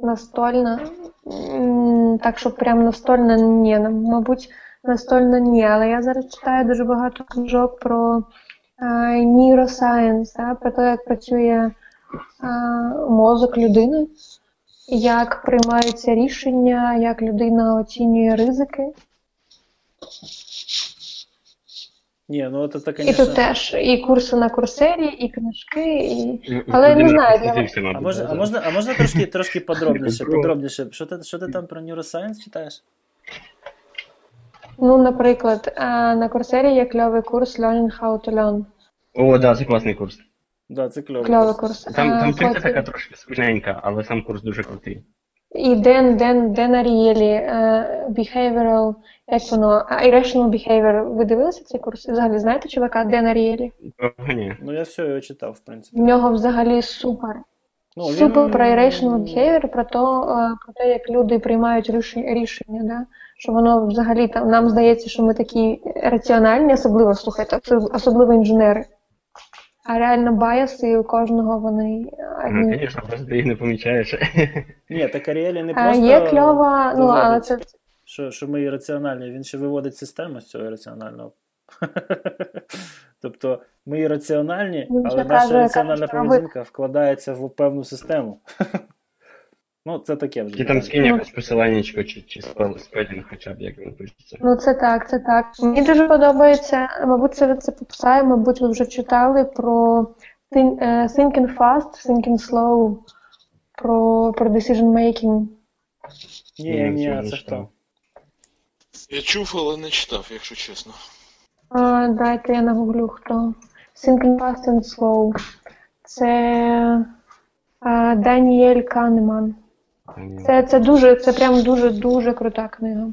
настольна. Так, що прям настольна ні. ну, Мабуть, настольна ні. Але я зараз читаю дуже багато книжок про neuroscience, да, про те, як працює а, мозок людини, як приймаються рішення, як людина оцінює ризики. Ні, ну це, І конечно... тут теж і курси на курсері, і книжки, і. Ну, Але не знаю, для- А можна, а можна, а можна трошки, трошки подробніше, Прикол. подробніше. Що ти, що ти там про neuroscience читаєш? Ну, наприклад, на курсері є кльовий курс Learning How to Learn. О, да, це класний курс. Да, це кльово. Кльовий курс. Там, А, там тільки потім- така трошки скучненька, але сам курс дуже крутий. І Ден, Ден, Ден Арієлі, е, Behavioral, як воно, Irrational Behavior. Ви дивилися цей курс? Взагалі знаєте чувака Ден Арієлі? Ні. Ну я все його читав, в принципі. В нього взагалі супер. Ну, Супер про irrational behavior, про то, е, про те, як люди приймають рішення, рішення да? що воно взагалі там нам здається, що ми такі раціональні, особливо слухайте, особливо інженери. А реально байоси у кожного вони Ну, звісно, просто ти їх не помічаєш. Ні, Ден Аріелі не А, просто Є кльова, ну але це що, що ми ірраціональні, він ще виводить систему з цього ірраціонального. тобто ми ірраціональні, Він але наша раціональна поведінка вкладається в певну систему. ну, це таке вже. Ти там скинь якось посиланнячко чи, чи spell, spelling хоча б, як він пишеться. Ну, це так, це так. Мені дуже подобається, мабуть, це це попсає, мабуть, ви вже читали про think, е, thinking fast, thinking slow, про, про decision making. Ні, Ні, це читав. хто? Я чув, але не читав, якщо чесно. А, дайте я нагуглю, хто. Thinking fast and slow. Це а, Даніель Канеман. Це, це дуже, це прям дуже-дуже крута книга.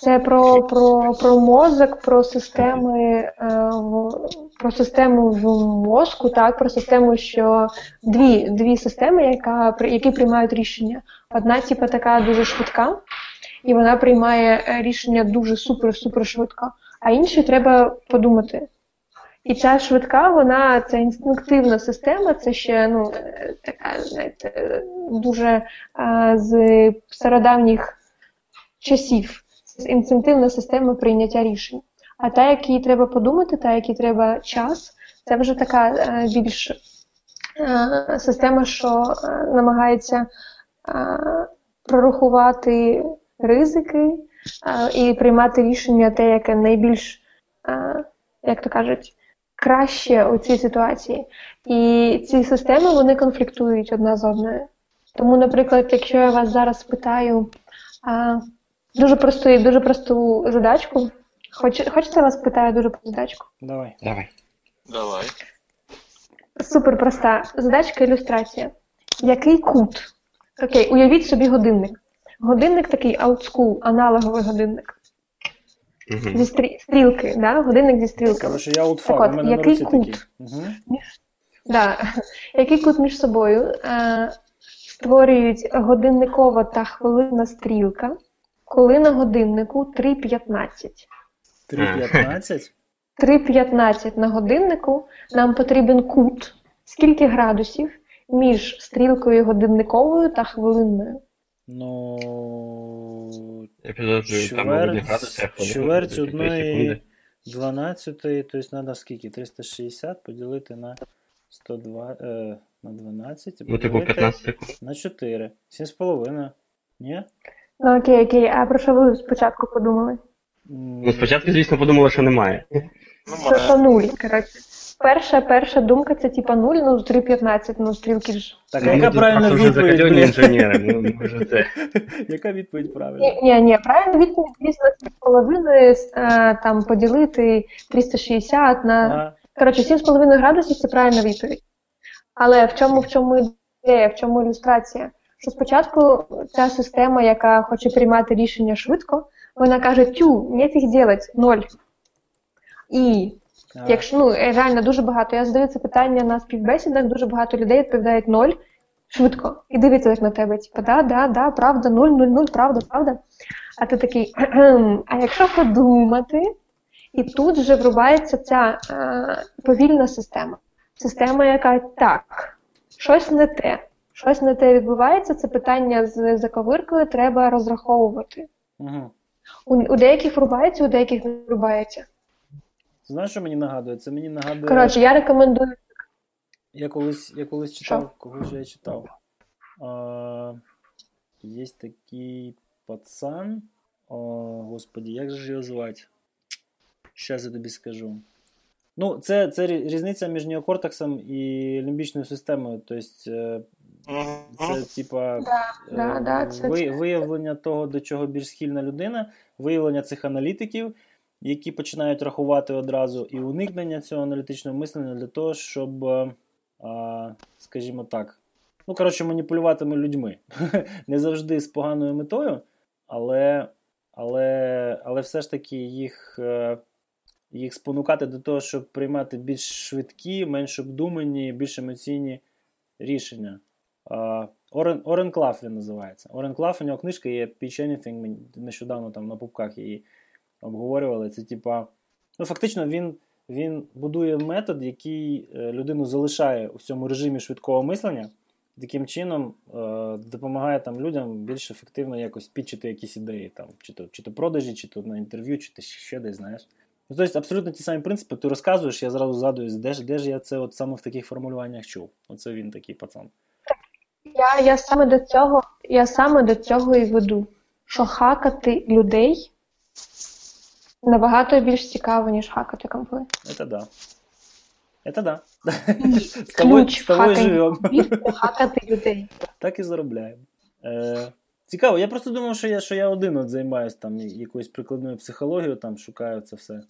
Це про, про, про мозок, про системи, е, про систему в мозку, так, про систему, що дві, дві системи, яка, які приймають рішення. Одна, типу, така дуже швидка, і вона приймає рішення дуже супер-супер швидко, а іншій треба подумати. І ця швидка, вона це інстинктивна система, це ще ну, е, така, знаєте, дуже е, з стародавніх часів. Це інстинктивна система прийняття рішень. А та, якій треба подумати, та, якій треба час, це вже така е, більш е, система, що намагається прорахувати ризики і приймати рішення те, яке найбільш, як то кажуть, краще у цій ситуації. І ці системи вони конфліктують одна з одною. Тому, наприклад, якщо я вас зараз питаю а, дуже просту, дуже просту задачку, хоч, хочете я вас питаю дуже просту задачку? Давай. Давай. Давай. Супер проста. Задачка ілюстрація. Який кут? Окей, уявіть собі годинник. Годинник такий олдскул, аналоговий годинник. Угу. Зі стрі- стрілки, да? годинник зі стрілками. Коротше, я аутфак, Так от, у мене на який руці кут? такий. Угу. Да. Який кут між собою е, створюють годинникова та хвилинна стрілка, коли на годиннику 3.15. 3.15. 3.15 на годиннику нам потрібен кут, скільки градусів між стрілкою годинниковою та хвилинною. Ну. Я підозрюю, там мабуть, градуси, Чверть, тобто одної секунди. 12, тобто треба скільки? 360 поділити на 102, е, на 12. Ну, типу, 15 секунд. На 4. 7,5. Ні? Ну окей, окей, а про що ви спочатку подумали? Ну, спочатку, звісно, подумала, що немає. Ну, Що, що нуль, коротше. Перша, перша думка це типа нуль, ну 3.15, ну стрілки ж. Так, а Ну, яка правильна відповідь? інженери, ну, ми вже це. Яка відповідь правильна? Ні, ні, ні, правильно відповідь, звісно, з половиною е, там поділити 360 на. Ага. Коротше, 7,5 градусів це правильна відповідь. Але в чому в чому ідея, в чому ілюстрація? Що спочатку ця система, яка хоче приймати рішення швидко, вона каже: тю, нефіг делать, ноль. І якщо ну е, реально дуже багато, я задаю це питання на співбесідах, дуже багато людей відповідають ноль швидко і дивиться на тебе, типу, да, да, да, правда, нуль, нуль, нуль, правда, правда. А ти такий, а якщо подумати, і тут вже врубається ця е, повільна система. Система, яка так, щось не те, щось не те відбувається, це питання з заковиркою треба розраховувати. Угу. У, у деяких врубається, у деяких не врубається. Знаєш, що мені нагадує? Це мені нагадує. Коротше, я рекомендую Я колись, я колись читав, кого ж я читав. А, є такий пацан. О, господі, як же його звати? Щас я тобі скажу. Ну, це, це різниця між неокортексом і лімбічною системою. Тобто, е, це, типа, Да, да, е, да, ви- виявлення того, до чого більш схильна людина, виявлення цих аналітиків, які починають рахувати одразу, і уникнення цього аналітичного мислення для того, щоб, е, скажімо так, ну, коротше, маніпулюватиме людьми. Не завжди з поганою метою, але, але, але все ж таки їх, е, їх спонукати до того, щоб приймати більш швидкі, менш обдумані, більш емоційні рішення. Орен, Орен Клаф він називається. Орен Клаф, у нього книжка є Pitch Anything, нещодавно там на пупках її обговорювали. Це типа, ну фактично він він будує метод, який е, людину залишає у цьому режимі швидкого мислення, таким чином е, допомагає там людям більш ефективно якось підчити якісь ідеї, там, чи то чи то продажі, чи то на інтерв'ю, чи то ще десь, знаєш. Ну, Тобто абсолютно ті самі принципи, ти розказуєш, я зразу згадую, де ж де ж я це от саме в таких формулюваннях чув. Оце він такий пацан. Я я саме до цього я саме до цього і веду, що хакати людей набагато більш цікаво, ніж хакати компи. Это да. Это да. З тобою, з тобою живемо. хакати людей. Так і заробляємо. Е, Цікаво, я просто думав, що я що я один от займаюся там якоюсь прикладною психологією, там шукаю це все,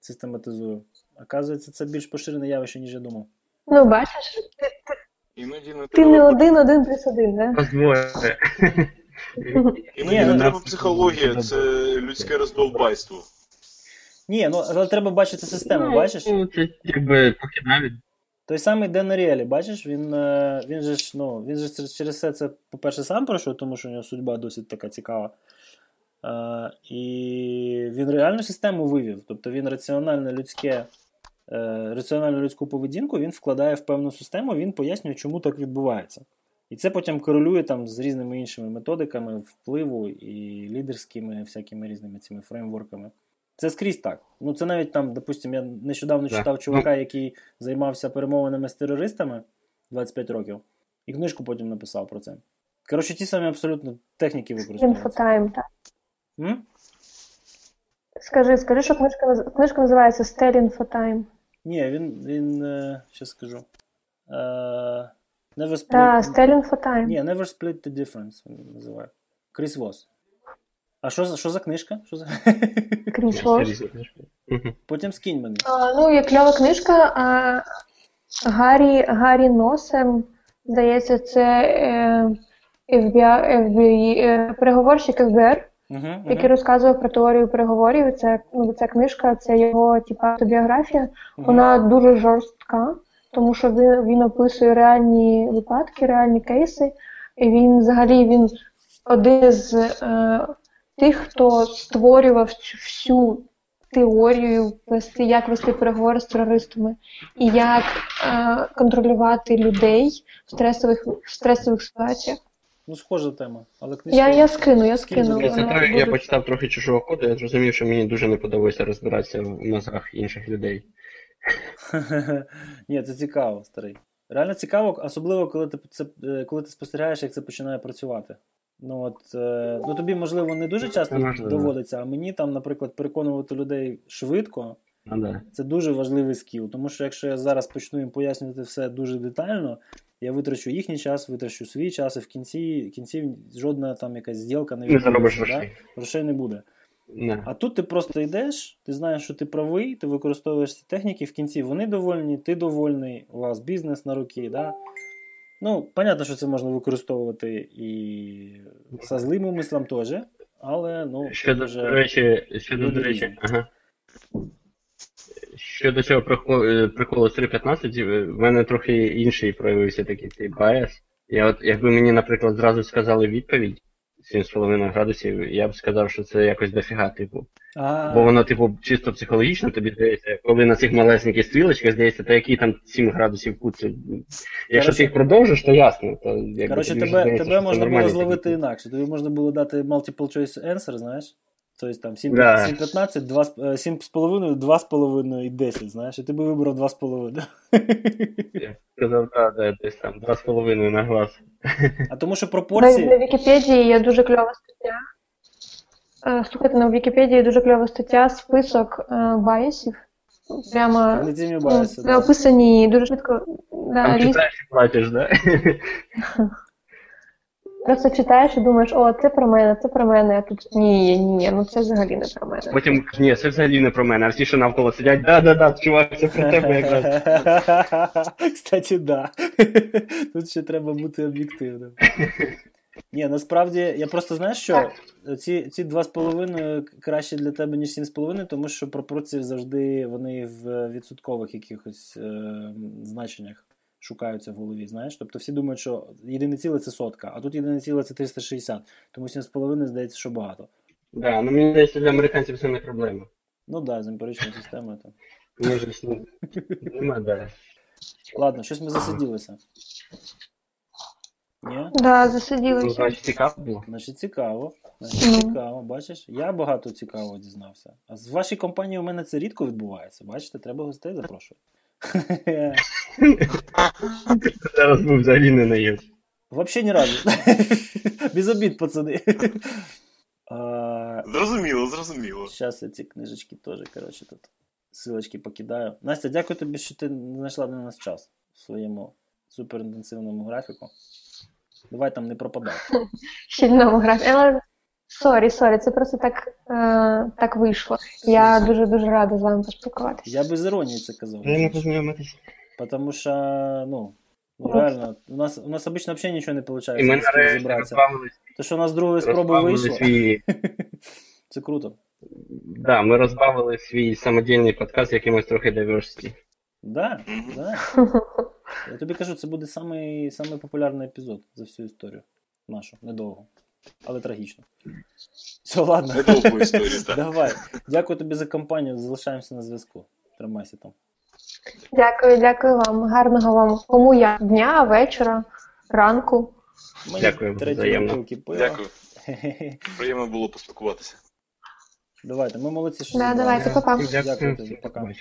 систематизую. Оказується, це більш поширене явище, ніж я думав. Ну, бачиш, ти, ти, не ти не один, один плюс один, да? Іноді не треба психологія, це людське роздолбайство. Ні, ну але треба бачити систему, бачиш? Ну, це якби поки навіть. Той самий Ден Аріелі, бачиш, він е, він же ж ну, він же через все це, по-перше, сам пройшов, тому що у нього судьба досить така цікава. Uh, і він реальну систему вивів. Тобто він раціональне людське, uh, раціональну людську поведінку він вкладає в певну систему, він пояснює, чому так відбувається. І це потім корелює там з різними іншими методиками впливу і лідерськими всякими різними цими фреймворками. Це скрізь так. Ну це навіть там, допустимо, я нещодавно читав ну. чувака, який займався перемовинами з терористами 25 років, і книжку потім написав про це. Коротше, ті самі абсолютно техніки використовуються. Stalling for Time, так. М? Скажи, скажи, що книжка книжка називається Stalling for Time. Ні, він. він е, скажу. Е, never split... Так, Stalling for Time. Ні, Never Split the Difference він називає. Кріс Восс. А що що за книжка? Що за... Кріс Восс. Потім скинь мені. А, ну, є кльова книжка. А, Гарі, Гарі Ноезнер, здається, це е, FBI, FBI, е, переговорщик ФБР, uh-huh, який розказував про теорію переговорів. Це, ну, ця книжка, це його типа, автобіографія. uh-huh. Вона дуже жорстка, тому що він, він описує реальні випадки, реальні кейси. І він взагалі він один з е, тих, хто створював всю теорію вести, як вести переговори з терористами і як е, контролювати людей в стресових в стресових ситуаціях. Ну, схожа тема, але книжка... Я я скину, я скину. Я, це я почитав трохи чужого коду, я зрозумів, що мені дуже не подобається розбиратися в мозгах інших людей. Ні, це цікаво, старий. Реально цікаво, особливо, коли ти це, коли ти спостерігаєш, як це починає працювати. Ну от е, ну тобі, можливо, не дуже часто можливо. доводиться, а мені там, наприклад, переконувати людей швидко. А, да. Це дуже важливий скіл. Тому що якщо я зараз почну їм пояснювати все дуже детально, я витрачу їхній час, витрачу свій час, і в кінці кінці жодна там якась зділка не відбудеться. Да? Грошей не буде. Не. А тут ти просто йдеш, ти знаєш, що ти правий, ти використовуєш ці техніки, в кінці вони довольні, ти довольний, у вас бізнес на руки. Да? Ну, понятно, що це можна використовувати і за злим умислом теж, але ну. Щодо, вже до речі, щодо, до речі, ага. Щодо цього приколу 3.15, в мене трохи інший проявився такий цей байс. Я от, якби мені, наприклад, зразу сказали відповідь 7,5 градусів, я б сказав, що це якось дофіга, типу. А-а-а. Бо воно, типу, чисто психологічно тобі здається, коли на цих малесеньких стрілочках здається, то який там 7 градусів кут. Це... Якщо ти їх продовжиш, то ясно. То, Коротше, тебе, здається, тебе можна було зловити інакше. Тобі можна було дати multiple choice answer, знаєш? Тобто там 7,15, Да. 7,5, 2,5 і 10, знаєш, і ти би вибрав 2,5. Я сказав, так, да, десь там 2,5 на глаз. А тому що пропорції. на Вікіпедії є дуже кльова стаття. Е, Слухайте, на Вікіпедії є дуже кльова стаття, список е, байсів. Прямо Когнитивні ну, да. описані дуже швидко. Да, Там читаєш і платиш, да? Просто читаєш і думаєш, о, це про мене, це про мене, а тут ні, ні, ні, ну це взагалі не про мене. Потім, ні, це взагалі не про мене, а всі, що навколо сидять, да-да-да, чувак, це про тебе якраз. Кстати, да. Тут ще треба бути об'єктивним. Ні, насправді, я просто знаєш що? Ці, ці 2,5 краще для тебе, ніж 7,5, тому що пропорції завжди вони в відсоткових якихось е, значеннях. Шукаються в голові, знаєш. Тобто всі думають, що єдине ціле це сотка, а тут єдине ціле це 360. Тому 7,5 здається, що багато. Да, ну мені здається, для американців це не проблема. Ну так, да, з емпіричною системою. Там. Може, всі- нема далі. Ладно, щось ми засиділися. Ні? Да, Ну, засиділися. значить, цікаво було. Значить, цікаво. Значить, Ну. цікаво, бачиш? Я багато цікавого дізнався. А з вашій компанії у мене це рідко відбувається. Бачите, треба гостей запрошувати. Зараз був взагалі не наїв. Вообще ні разу. Без обід, пацани. Зрозуміло, зрозуміло. Зараз я ці книжечки теж, коротше, тут силочки покидаю. Настя, дякую тобі, що ти знайшла для нас час в своєму суперінтенсивному графіку. Давай там не пропадай. щільному графіку. Sorry, sorry, це просто так, е, так вийшло. Я дуже-дуже рада з вами поспілкуватися. Я без іронії це казав. Даємо познайомитися. Потому що, ну, ну реально, у нас, у нас обично взагалі нічого не виходить. І ми нарешті розібратися. розбавили, То, що у нас з другої спроби вийшло, свій. це круто. Да, ми розбавили свій самодільний подкаст якимось трохи diversity. Да, да. Я тобі кажу, це буде самий, самий популярний епізод за всю історію нашу, недовго, але трагічно. Все, ладно. Давай. Дякую тобі за компанію, залишаємося на зв'язку. Тримайся там. Дякую, дякую вам. Гарного вам кому як дня, вечора, ранку. Мені Дякую, треті взаємно. пива. Дякую. Приємно було поспілкуватися. Давайте, ми молодці, що Да, давайте, па-па. Дякую Дякую, тобі, пока.